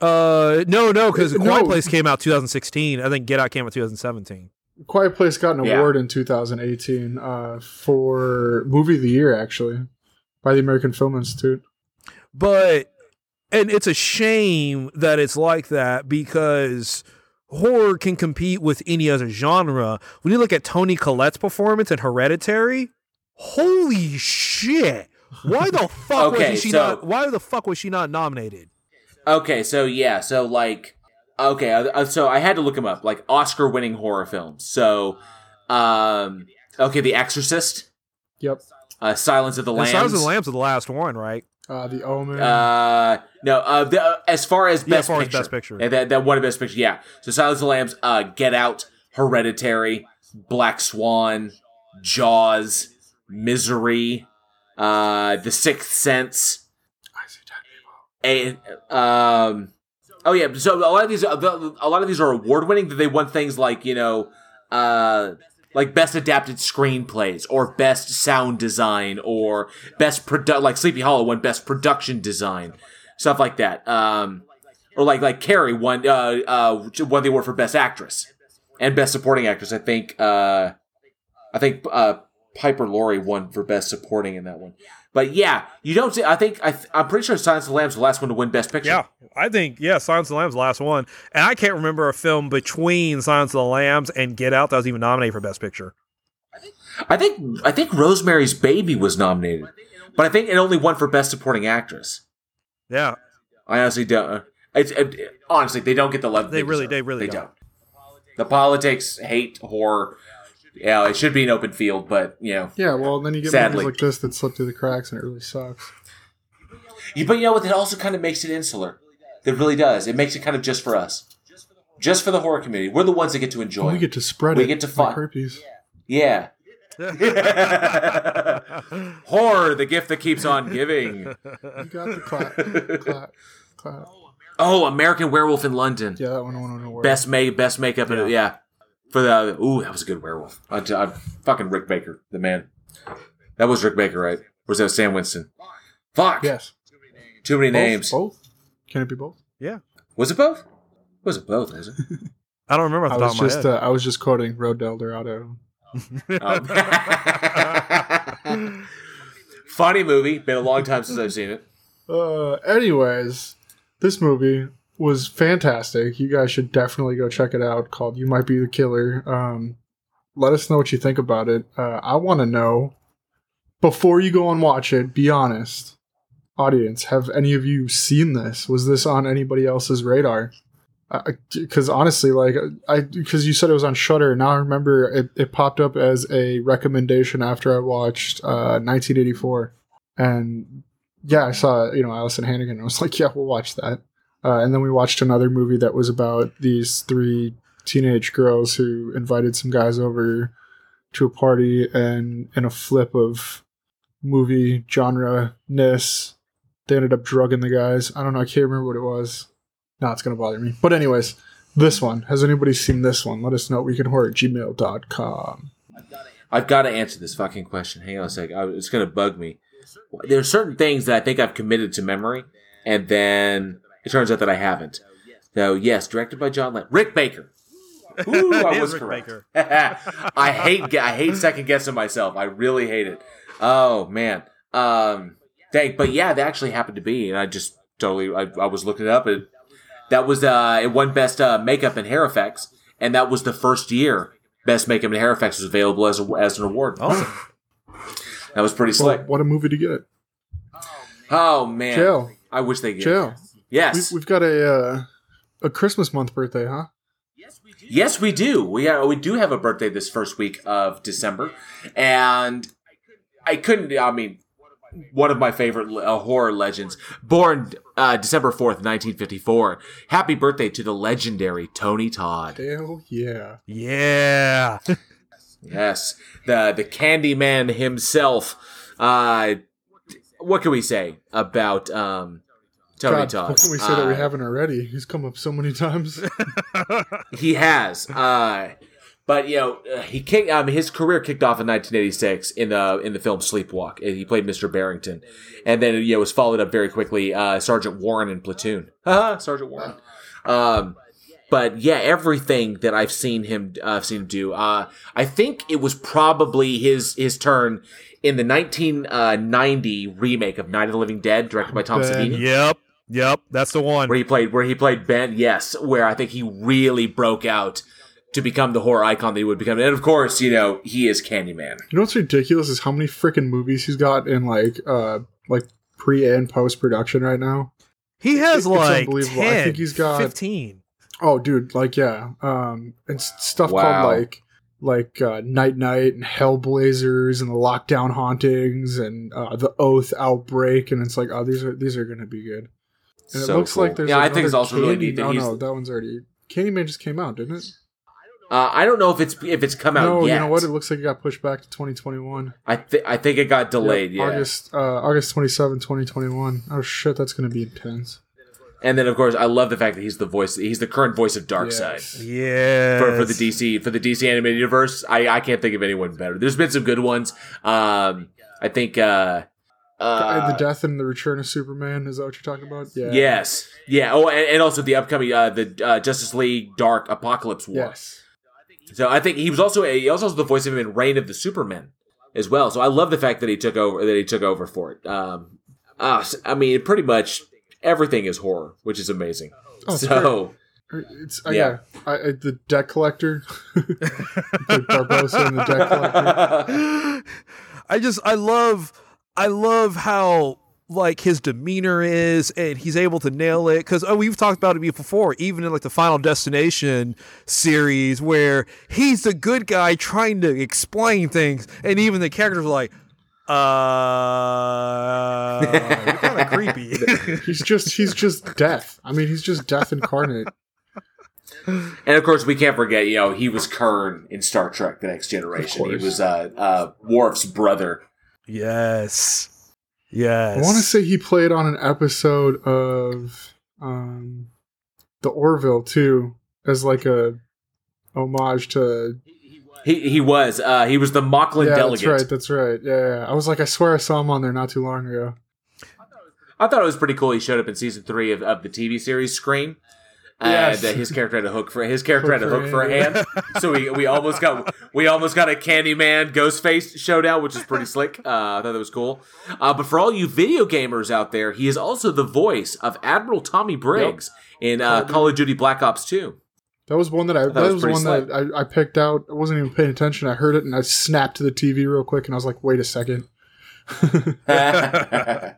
Uh, no, no, because Uh, Quiet no. Place came out 2016. I think Get Out came out 2017. Quiet Place got an Yeah. award in 2018 uh, for movie of the year, actually, by the American Film Institute. But and it's a shame that it's like that because horror can compete with any other genre. When you look at Toni Collette's performance in Hereditary, holy shit! Why the *laughs* fuck Okay, was she so- not? Why the fuck was she not nominated? Okay, so yeah, so like, okay, uh, so I had to look him up, like Oscar-winning horror films. So, um, okay, The Exorcist, Yep. Uh, Silence of the And Lambs. Silence of the Lambs is the last one, right? Uh, the Omen. Uh, no, uh, the, uh, as far as Yeah, best as far as picture, Best Picture. Yeah, that that one of best picture, yeah. So Silence of the Lambs, uh, Get Out, Hereditary, Black Swan, Jaws, Misery, uh, The Sixth Sense, I see and um, oh yeah. So a lot of these, a lot of these are award winning. That they won things like you know, uh, like best adapted screenplays or best sound design or best like Sleepy Hollow won best production design, stuff like that. Um, or like like Carrie won uh uh won the award for best actress and best supporting actress. I think uh, I think uh Piper Laurie won for best supporting in that one. But yeah, you don't. See, I think I th- I'm pretty sure Silence of the Lambs was the last one to win Best Picture. Yeah, I think yeah, Silence of the Lambs the last one, and I can't remember a film between Silence of the Lambs and Get Out that was even nominated for Best Picture. I think I think Rosemary's Baby was nominated, but I think it only won for Best Supporting Actress. Yeah, I honestly don't. Uh, it's it, honestly they don't get the love They really- deserve. they really they don't. The politics, hate, horror. Yeah, it should be an open field, but you know. Yeah, well, then you get Sadly. movies like this that slip through the cracks, and it really sucks. You, but you know what? It also kind of makes it insular. It really does. It makes it kind of just for us, just for the horror community. We're the ones that get to enjoy. we get to spread We it. We get to like fun. herpes. yeah. *laughs* horror, the gift that keeps on giving. You got the clap, clap, clap. Oh, American Werewolf in London. Yeah, that one won an award. Best make best makeup in it, yeah. For the ooh, that was a good werewolf. I, I, fucking Rick Baker, the man. That was Rick Baker, right? Or was that Stan Winston? Fuck. Yes. Too many Both? names. Both? Can it be both? Yeah. Was it both? Was it both? Was it? *laughs* I don't remember I was top of my just uh, I was just quoting Road to El Dorado. Um, *laughs* Funny movie. Been a long time since I've seen it. Uh, anyways, this movie was fantastic. You guys should definitely go check it out. Called "You Might Be the Killer." Um, let us know what you think about it. Uh, I want to know before you go and watch it. Be honest, audience. Have any of you seen this? Was this on anybody else's radar? Because honestly, like I, because you said it was on Shudder. And now I remember it, it popped up as a recommendation after I watched uh, 1984, and yeah, I saw you know Alyson Hannigan. I was like, yeah, we'll watch that. Uh, and then we watched another movie that was about these three teenage girls who invited some guys over to a party, and in a flip of movie genre ness, they ended up drugging the guys. I don't know. I can't remember what it was. No, it's gonna bother me. But anyways, this one. Has anybody seen this one? Let us know. weekinhorror at gmail.com. I've got to answer this fucking question. Hang on a sec. It's going to bug me. There are certain things that I think I've committed to memory, and then it turns out that I haven't. So, yes, directed by John Len- Rick Baker. *laughs* Ooh, I was Rick correct. Baker. *laughs* I hate I hate second guessing myself. I really hate it. Oh man. Um. Dang. But yeah, that actually happened to be, and I just totally I, I was looking it up. And that was uh it won best uh, makeup and hair effects, and that was the first year best makeup and hair effects was available as a, as an award. Awesome. *laughs* That was pretty Well, slick. what a movie to get. Oh man. Jail. I wish they did. Jail. Yes. We, we've got a uh, a Christmas month birthday, huh? Yes, we do. We uh, we do have a birthday this first week of December, and I couldn't. I mean, one of my favorite uh, horror legends, born uh, December fourth, nineteen fifty four. Happy birthday to the legendary Tony Todd. Hell yeah. Yeah. Yes, the the Candyman himself. Uh, what can we say about um, Tony God, *laughs* Todd? what can we say that we Uh, haven't already? He's come up so many times. *laughs* He has. Uh, but you know, uh, he kicked. Um, his career kicked off in 1986 in the in the film Sleepwalk. Uh, He played Mr. Barrington, and then you know was followed up very quickly. Uh, Sergeant Warren in Platoon. *laughs* Sergeant Warren. Um, but yeah, everything that I've seen him, uh, I've seen him do. Uh, I think it was probably his his turn in the 1990 remake of Night of the Living Dead, directed by Tom Ben. Savini yep. Yep. That's the one. where he played where he played Ben. Yes, where I think he really broke out to become the horror icon that he would become. And of course, you know he is Candyman. You know what's ridiculous is how many freaking movies he's got in like uh like pre and post production right now. He has It's like 10, I think he's got- 15. Oh, dude, like yeah, um, and s- stuff Wow. called like like uh, Night Night and Hellblazers and the Lockdown Hauntings and uh, the Oath Outbreak, and it's like oh these are these are gonna be good. And it So looks like there's yeah. I think it's another also really Candy- neat that no he's. no that one's already Candyman just came out, didn't it? Uh, I don't know if it's if it's come out no, yet. you know what? It looks like it got pushed back to 2021. I think I think it got delayed. Yep, yeah. August uh, August 27, 2021. Oh shit, that's gonna be intense. And then of course I love the fact that he's the voice. He's the current voice of Darkseid. Yes. Yeah. For, for the DC for the DC animated universe, I, I can't think of anyone better. There's been some good ones. Um, I think uh, uh, the death and the return of Superman. Is that what you're talking about? Yeah. yes, yeah. Oh, and, and also the upcoming uh, the uh, Justice League Dark Apocalypse War. Yes. So I think he was also a, he also has the voice of him in Reign of the Supermen as well. So I love the fact that he took over that he took over for it. Um, uh, s- I mean, pretty much everything is horror, which is amazing. Oh, it's so It's uh, Yeah. yeah. I, I, the deck collector. *laughs* Like Barbosa and the deck collector. *laughs* I just I love I love how like his demeanor is and he's able to nail it because oh we've talked about it before even in like the final destination series where he's the good guy trying to explain things and even the characters are like uh you're kind of creepy *laughs* He's just he's just death. I mean, he's just death incarnate. and of course we can't forget, you know, he was Kurn in Star Trek: The Next Generation. He was uh, uh, Worf's brother. Yes yes I want to say he played on an episode of um, the Orville too, as like a homage to He he was uh, he was the Moclan yeah, delegate. that's right. That's right. Yeah, yeah, I was like, I swear I saw him on there not too long ago. I thought it was pretty cool. He showed up in season three of, of the TV series Scream. Yes. And uh, his character had a hook for his character had a Hook hook for a hand, so we we almost got we almost got a Candyman Ghostface showdown, which is pretty slick. Uh, I thought that was cool. Uh, but for all you video gamers out there, he is also the voice of Admiral Tommy Briggs in uh, Call of Duty Black Ops Two. That was one that I. That, was was, one that I, I picked out. I wasn't even paying attention. I heard it and I snapped to the TV real quick, and I was like, "Wait a second. *laughs*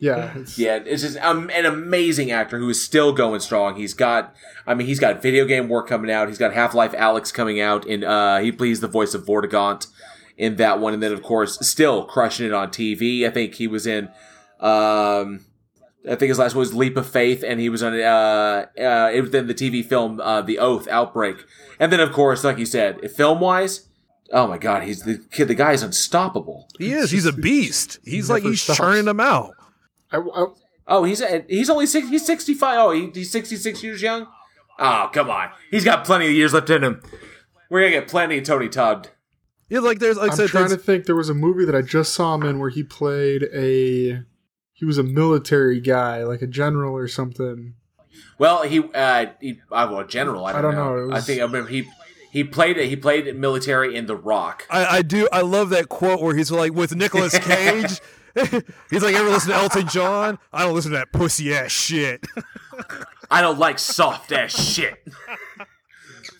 Yeah, *laughs* it's, Yeah, it's just um, an amazing actor who is still going strong. He's got, I mean, he's got video game work coming out. He's got Half Life Alyx coming out, and uh, he plays the voice of Vortigaunt in that one. And then, of course, still crushing it on TV. I think he was in, um, I think his last one was Leap of Faith, and he was on uh, uh, it was in the TV film uh, The Oath Outbreak. And then, of course, like you said, film wise. Oh my God, he's the kid. The guy is unstoppable. He is. He's a beast. He's like he's stops. churning them out. I, I, Oh, he's he's only six, he's sixty five. Oh, he, he's sixty six years young. Oh, come on, he's got plenty of years left in him. We're gonna get plenty of Tony Todd. Yeah, like there's like I I'm said, trying to think. There was a movie that I just saw him in where he played a. He was a military guy, like a general or something. Well, he uh, he uh, well, general. I don't, don't know. know, it I think I remember he he played it. he played military in The Rock. I, I do. I love that quote where he's like with Nicolas *laughs* Cage. *laughs* he's like, "Ever listen to Elton John? I don't listen to that pussy ass shit." *laughs* I don't like soft ass shit.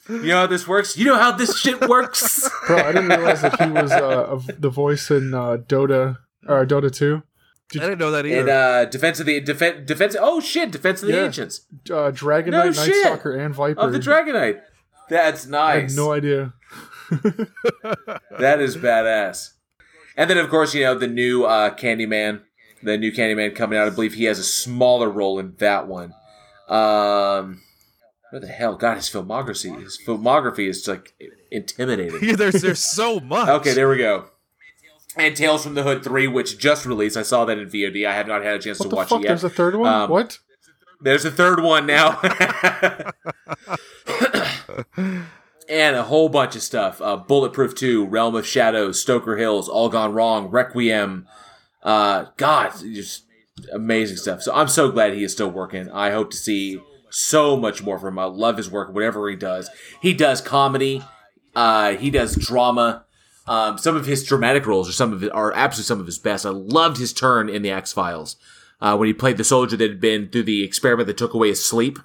You know how this works? You know how this shit works? Bro, I didn't realize that he was uh, of the voice in uh, Dota or Dota Two. I didn't know that either. in uh, defense of the defense defense. Oh shit! Defense of the Yeah. ancients Uh, Dragon No Knight, Night. Stalker, and Viper. of the Dragonite. That's I nice. had no idea. That is *laughs* badass. And then, of course, you know the new uh, Candyman, the new Candyman coming out. I believe he has a smaller role in that one. Um, what the hell? God, his filmography, his filmography is like intimidating. Yeah, *laughs* there's there's so *laughs* much. Okay, there we go. And Tales from the Hood three, which just released. I saw that in VOD. I have not had a chance What to watch fuck? it yet. There's a third one. Um, what? There's a third one now. *laughs* and a whole bunch of stuff. Uh, Bulletproof 2, Realm of Shadows, Stoker Hills, All Gone Wrong, Requiem. Uh, God, just amazing stuff. So I'm so glad he is still working. I hope to see so much more from him. I love his work, whatever he does. He does comedy. Uh, he does drama. Um, some of his dramatic roles are some of it are absolutely some of his best. I loved his turn in the X Files uh, when he played the soldier that had been through the experiment that took away his sleep.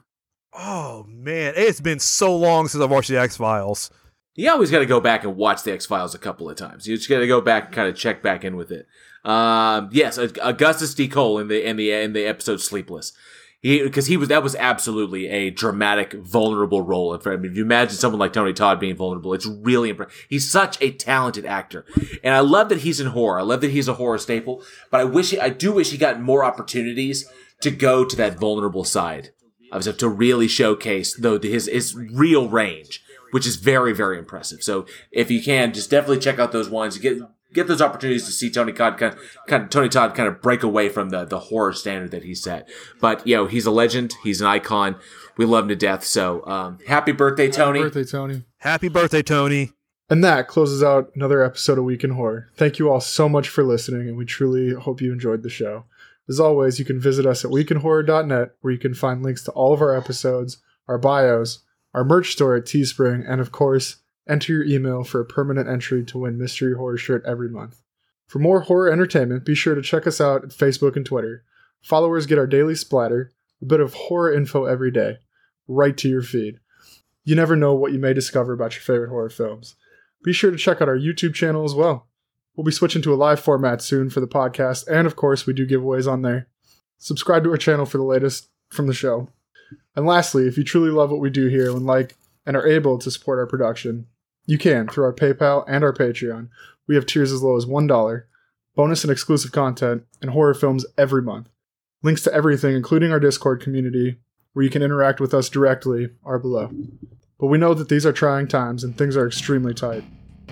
Oh man, it's been so long since I've watched the X Files. You always got to go back and watch the X Files a couple of times. You just got to go back and kind of check back in with it. Um, yes, Augustus D. Cole in the in the in the episode Sleepless. He because he was that was absolutely a dramatic, vulnerable role. I mean, if you imagine someone like Tony Todd being vulnerable, it's really impressive. He's such a talented actor, and I love that he's in horror. I love that he's a horror staple. But I wish he, I do wish he got more opportunities to go to that vulnerable side of himself to really showcase though his his real range, which is very very impressive. So if you can, just definitely check out those ones. Get get those opportunities to see Tony Todd kind of, kind of Tony Todd kind of break away from the the horror standard that he set. But you know he's a legend. He's an icon. We love him to death. So um, happy birthday, Tony! Happy Birthday, Tony. Happy birthday, Tony. And that closes out another episode of Week in Horror. Thank you all so much for listening, and we truly hope you enjoyed the show. As always, you can visit us at weekinhorror.net, where you can find links to all of our episodes, our bios, our merch store at Teespring, and of course, enter your email for a permanent entry to win Mystery Horror Shirt every month. For more horror entertainment, be sure to check us out at Facebook and Twitter. Followers get our daily splatter, a bit of horror info every day, right to your feed. You never know what you may discover about your favorite horror films. Be sure to check out our YouTube channel as well. We'll be switching to a live format soon for the podcast, and of course, we do giveaways on there. Subscribe to our channel for the latest from the show. And lastly, if you truly love what we do here and like and are able to support our production, you can through our PayPal and our Patreon. We have tiers as low as $1, bonus and exclusive content, and horror films every month. Links to everything, including our Discord community, where you can interact with us directly, are below. But we know that these are trying times and things are extremely tight.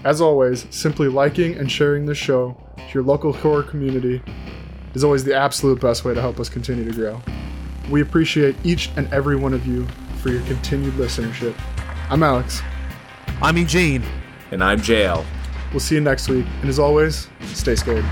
As always, simply liking and sharing this show to your local horror community is always the absolute best way to help us continue to grow. We appreciate each and every one of you for your continued listenership. I'm Alex. I'm Eugene. And I'm JL. We'll see you next week. And as always, stay scared.